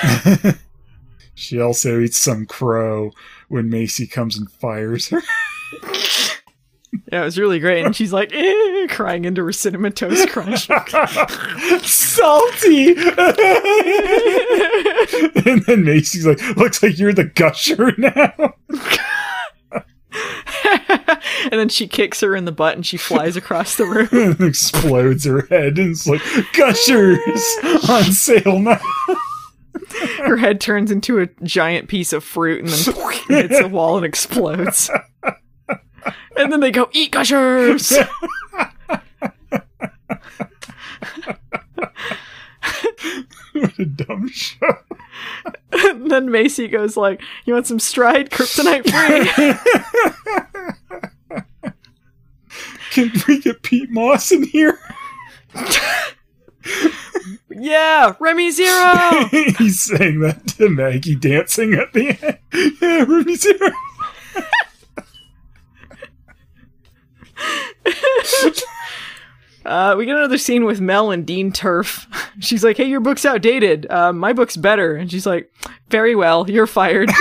B: She also eats some crow when Macy comes and fires her. [LAUGHS]
A: yeah, it was really great. And she's like, eh, crying into her cinnamon toast crunch. [LAUGHS]
B: Salty! and then Macy's like, looks like you're the gusher now. [LAUGHS]
A: and then she kicks her in the butt and she flies across the room.
B: and [LAUGHS] explodes her head and it's like, gushers on sale now.
A: Her head turns into a giant piece of fruit and then [LAUGHS] hits a wall and explodes. And then they go, eat gushers!
B: What a dumb show.
A: and [LAUGHS] then Macy goes like, you want some stride kryptonite free? [LAUGHS]
B: Can we get Pete Moss in here? [LAUGHS]
A: yeah, Remy Zero!
B: He's saying that to Maggie dancing at the end. Yeah, Ruby Zero.
A: Uh, we get another scene with Mel and Dean TERF. [LAUGHS] She's like, hey, your book's outdated. Uh, my book's better. And she's like, very well, you're fired. [LAUGHS]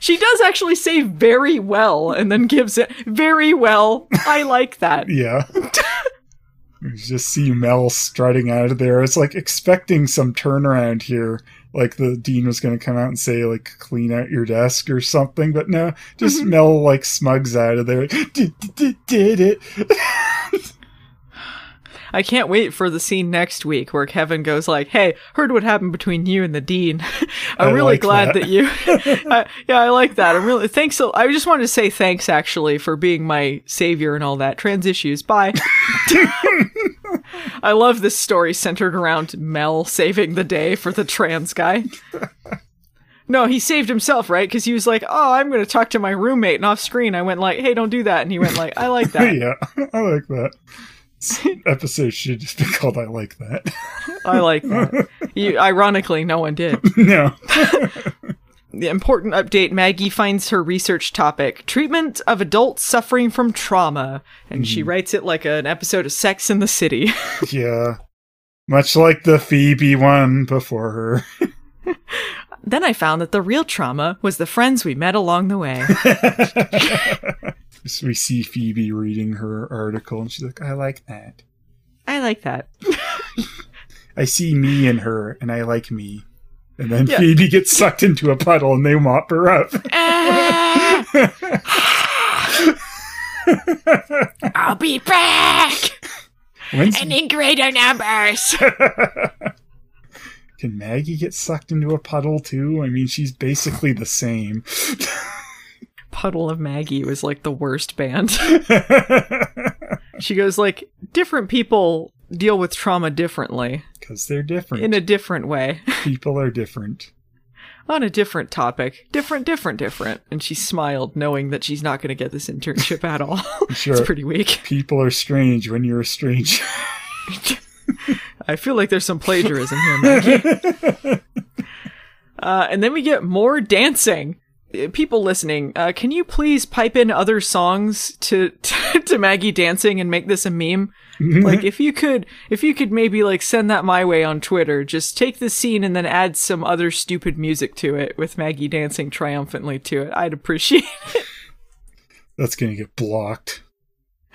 A: she does actually say very well and then gives it very well. I like that. [LAUGHS]
B: Yeah. You just see Mel strutting out of there. It's like expecting some turnaround here. Like the dean was going to come out and say, like, clean out your desk or something. But no, just mm-hmm. Mel, like, smugs out of there. Did it.
A: I can't wait for the scene next week where Kevin goes like, "Hey, heard what happened between you and the dean. [LAUGHS] I'm
B: I
A: really
B: like
A: glad
B: that.
A: that, you. [LAUGHS] [LAUGHS] I, yeah, I like that. I'm really thanks. So I just wanted to say thanks actually for being my savior and all that. Trans issues. Bye. I love this story centered around Mel saving the day for the trans guy. [LAUGHS] No, he saved himself, right? Because he was like, "Oh, I'm going to talk to my roommate," and off screen, I went like, "Hey, don't do that," and he went like, "I like that. [LAUGHS]
B: yeah, I like that. [LAUGHS] Episode should just be called "I Like That."
A: I like that." You, ironically, no one did.
B: no,
A: The important update: Maggie finds her research topic: treatment of adults suffering from trauma, and she hmm. writes it like an episode of Sex in the City. [LAUGHS]
B: yeah, much like the Phoebe one before her. [LAUGHS]
A: then I found that the real trauma was the friends we met along the way.
B: So [LAUGHS] we see Phoebe reading her article, and she's like, "I like that.
A: I like that.
B: I see me in her, and I like me." And then
A: Yeah.
B: Phoebe gets sucked into a puddle, and they mop her up. [LAUGHS]
A: I'll be back
B: When's,
A: in greater numbers. [LAUGHS]
B: can Maggie get sucked into a puddle too? I mean, she's basically the same.
A: Puddle of Maggie was like the worst band. [LAUGHS] she goes like different people deal with trauma differently.
B: Because they're different.
A: in a different way. [LAUGHS]
B: People are different.
A: on a different topic. Different different different. And she smiled knowing that she's not going to get this internship at all. [LAUGHS] [LAUGHS]
B: Sure.
A: it's pretty weak.
B: People are strange when you're a stranger.
A: i feel like there's some plagiarism here maggie. Uh, and then we get more dancing. Uh, people listening uh, can you please pipe in other songs to to maggie dancing and make this a meme [LAUGHS] like mm-hmm. if you could if you could maybe like send that my way on twitter just take the scene and then add some other stupid music to it with maggie dancing triumphantly to it. I'd appreciate [LAUGHS] it.
B: That's gonna get blocked. [GASPS] [LAUGHS]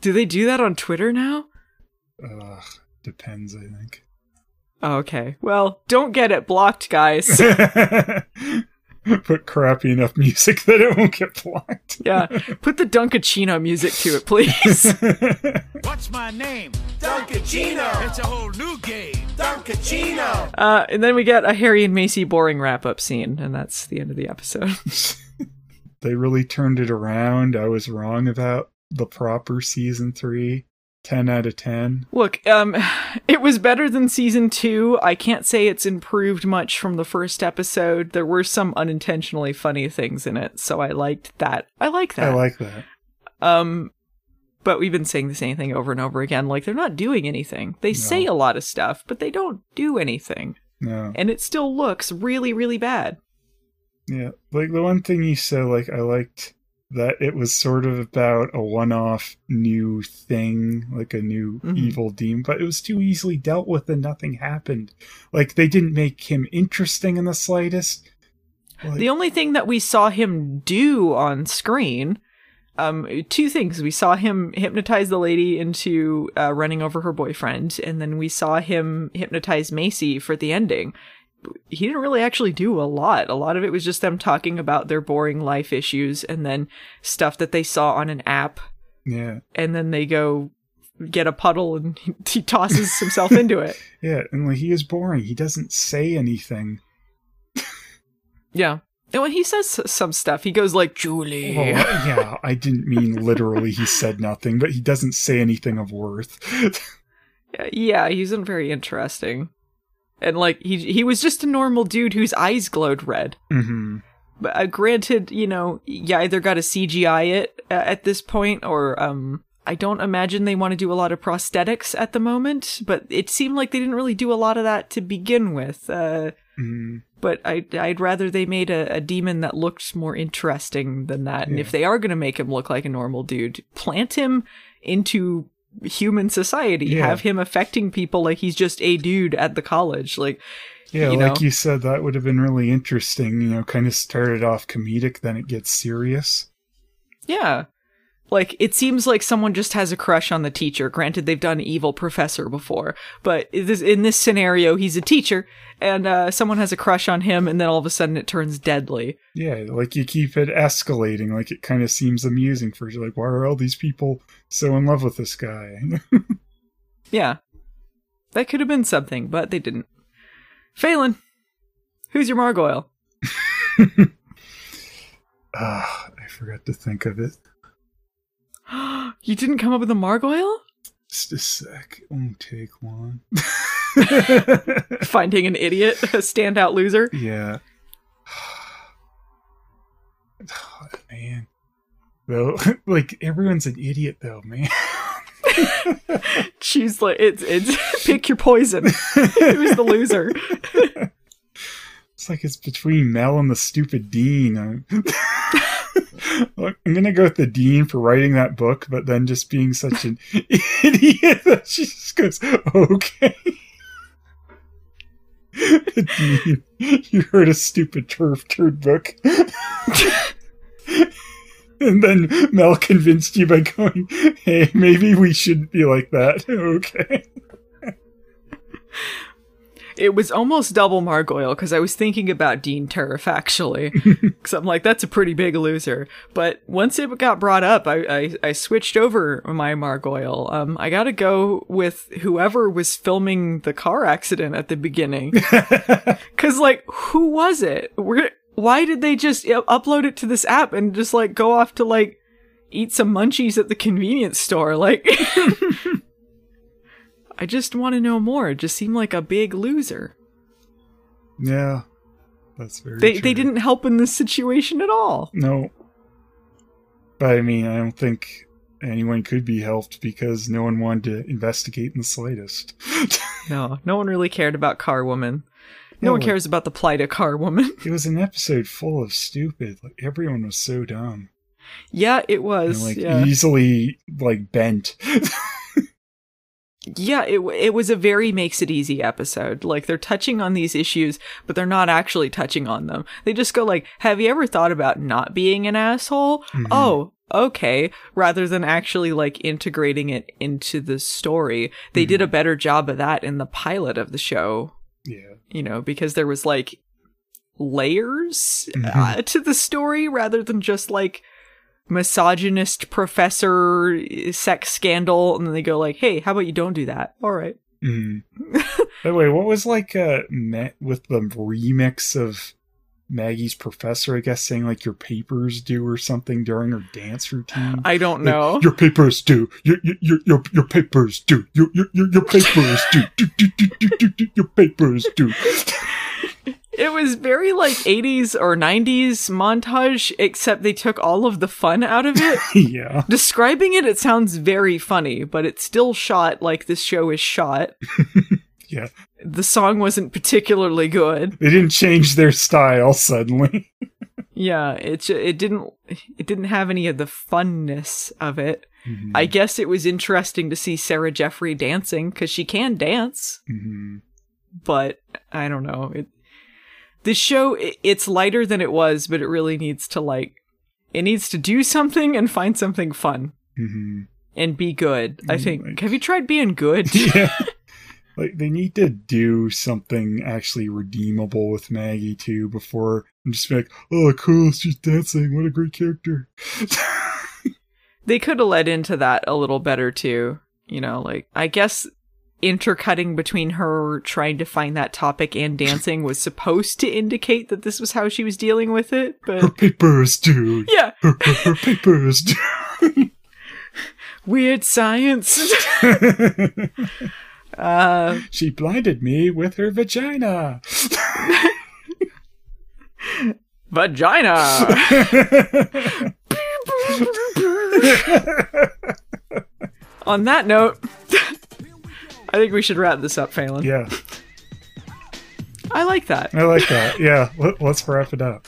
A: do they do that on twitter now?
B: Ugh, depends, I think.
A: Oh, okay. Well don't get it blocked guys [LAUGHS]
B: Put crappy enough music [LAUGHS] that it won't get blocked. [LAUGHS]
A: yeah put the dunkachino music to it please
H: What's my name? Dunkachino. It's a whole new game. Dunkachino.
A: uh, and then we get a harry and macy boring wrap-up scene and that's the end of the episode
B: They really turned it around. I was wrong about the proper season three. 10 out of 10.
A: Look, um, [SIGHS] it was better than season two. I can't say it's improved much from the first episode. There were some unintentionally funny things in it, so I liked that. I like that.
B: I like that.
A: um, but we've been saying the same thing over and over again. Like they're not doing anything. They say a lot of stuff, but they don't do anything,
B: No.
A: and it still looks really, really bad.
B: Yeah, like the one thing you said, like I liked that it was sort of about a one-off new thing, like a new
A: Mhm.
B: evil demon, but it was too easily dealt with and nothing happened. Like they didn't make him interesting in the slightest. Like,
A: The only thing that we saw him do on screen, um, two things. We saw him hypnotize the lady into uh, running over her boyfriend, and then we saw him hypnotize Macy for the ending. He didn't really actually do a lot. A lot of it was just them talking about their boring life issues and then stuff that they saw on an app,
B: yeah,
A: and then they go get a puddle and [LAUGHS] he, tosses himself into it. [LAUGHS]
B: yeah, and like he is boring. He doesn't say anything.
A: Yeah. And when he says some stuff, he goes like, Julie.
B: Well, yeah, I didn't mean literally. He said nothing, but he doesn't say anything of worth. [LAUGHS]
A: Yeah, he isn't very interesting. And like he he was just a normal dude whose eyes glowed red.
B: hmm
A: But uh, granted, you know, you either got to CGI it uh, at this point, or um, I don't imagine they want to do a lot of prosthetics at the moment. But it seemed like they didn't really do a lot of that to begin with. Uh,
B: hmm
A: but I, I'd rather they made a, a demon that looked more interesting than that. And if they are going to make him look like a normal dude, plant him into human society.
B: Yeah.
A: Have him affecting people like he's just a dude at the college. Like,
B: Yeah,
A: you
B: like you said, that would have been really interesting. You know, kind of started off comedic, then it gets serious.
A: yeah. Like, it seems like someone just has a crush on the teacher. Granted, they've done evil professor before, but in this, scenario, he's a teacher, and uh, someone has a crush on him, and then all of a sudden it turns deadly.
B: Yeah, like you keep it escalating. Like it kind of seems amusing for you. Like, why are all these people so in love with this guy? [LAUGHS]
A: Yeah. That could have been something, but they didn't. Phelan, who's your Margoyle? [LAUGHS]
B: Ah, I forgot to think of it.
A: You didn't come up with a Margoyle?
B: Just a sec. Won't take long. [LAUGHS] [LAUGHS]
A: Finding an idiot, a standout loser.
B: Yeah. Oh, [SIGHS] man. Though, [LAUGHS] like everyone's an idiot, though, man.
A: Choose like it's it's pick your poison. Who's the loser?
B: It's like it's between Mel and the stupid Dean. [LAUGHS] Look, I'm gonna go with the Dean for writing that book, but then just being such an [LAUGHS] idiot that she just goes, "Okay." [LAUGHS] Dean, you heard a stupid TERF turd book. and then Mel convinced you by going, "Hey, maybe we shouldn't be like that." Okay.
A: It was almost double Margoyle because I was thinking about Dean TERF actually, [LAUGHS] because I'm like that's a pretty big loser. But once it got brought up, I I, I switched over my Margoyle. Um, I got to go with whoever was filming the car accident at the beginning, [LAUGHS] because like who was it? Where, why did they just upload it to this app and just like go off to like eat some munchies at the convenience store? Like. [LAUGHS] I just want to know more. It just seemed like a big loser.
B: Yeah, that's very.
A: They
B: true.
A: they didn't help in this situation at all.
B: No. But I mean, I don't think anyone could be helped because no one wanted to investigate in the slightest. [LAUGHS]
A: No, no one really cared about Car Woman. No
B: No.
A: one cares about the plight of Car Woman.
B: it was an episode full of stupid. Like everyone was so dumb
A: yeah, it
B: and
A: was.
B: like
A: yeah.
B: easily like bent. [LAUGHS]
A: yeah, it it was a very makes it easy episode. Like they're touching on these issues, but they're not actually touching on them. They just go like, "Have you ever thought about not being an asshole?" Mm-hmm. Oh, okay. Rather than actually like integrating it into the story, they did a mm-hmm. better job of that in the pilot of the show.
B: yeah.
A: you know, because there was like layers uh, mm-hmm. to the story rather than just like misogynist professor sex scandal and then they go like hey how about you don't do that all right
B: Mm. By the way, what was like uh met with the remix of Maggie's professor? I guess saying like your papers do or something during her dance routine.
A: i don't
B: Like,
A: know
B: your papers do. Your your your your, your papers do. Your your your, your papers do. Do, do, do, do, do, do. Your papers do.
A: It was very like 80s or 90s montage except they took all of the fun out of it [LAUGHS]
B: yeah.
A: describing it it sounds very funny but it's still shot like this show is shot [LAUGHS]
B: Yeah.
A: the song wasn't particularly good
B: They didn't change their style suddenly. [LAUGHS]
A: Yeah, it it didn't it didn't have any of the funness of it. I guess it was interesting to see Sarah Jeffery dancing because she can dance,
B: Mhm.
A: but I don't know. It this show it's lighter than it was, but it really needs to like it needs to do something and find something fun
B: Mhm.
A: and be good. I
B: Mm,
A: think.
B: like-
A: Have you tried being good? [LAUGHS]
B: Yeah. [LAUGHS] Like they need to do something actually redeemable with Maggie too before I'm just like, oh cool, she's dancing, what a great character. [LAUGHS]
A: they could have led into that a little better too. You know, like I guess intercutting between her trying to find that topic and dancing was supposed to indicate that this was how she was dealing with it, but her
B: papers do.
A: yeah,
B: Her, her, her papers do. [LAUGHS]
A: weird science. [LAUGHS] uh
B: She blinded me with her vagina.
A: vagina. [LAUGHS] On that note, I think we should wrap this up, Phelan.
B: yeah,
A: I like that.
B: I like that. Yeah, let, let's wrap it up.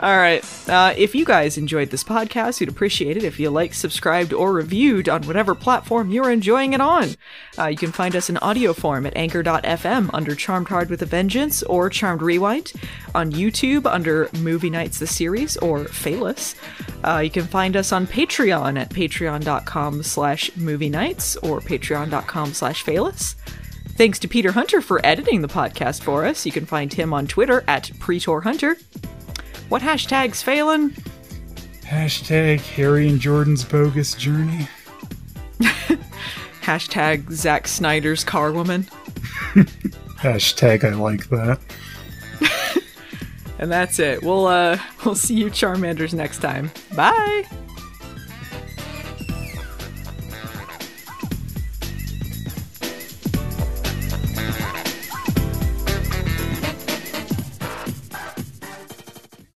A: All right. Uh, if you guys enjoyed this podcast, we'd appreciate it if you liked, subscribed, or reviewed on whatever platform you're enjoying it on. Uh, you can find us in audio form at anchor.fm under Charmed Hard with a Vengeance or Charmed Rewind, on YouTube under Movie Nights the Series or Phalus. Uh, you can find us on Patreon at patreon.com slash movie nights or patreon.com slash Phalus. Thanks to Peter Hunter for editing the podcast for us. You can find him on Twitter at PretorHunter. What hashtag's failing?
B: Hashtag Harry and Jordan's bogus journey. [LAUGHS]
A: Hashtag Zack Snyder's car woman. [LAUGHS]
B: Hashtag I like that. [LAUGHS]
A: And that's it. We'll uh we'll see you Charmanders next time. Bye.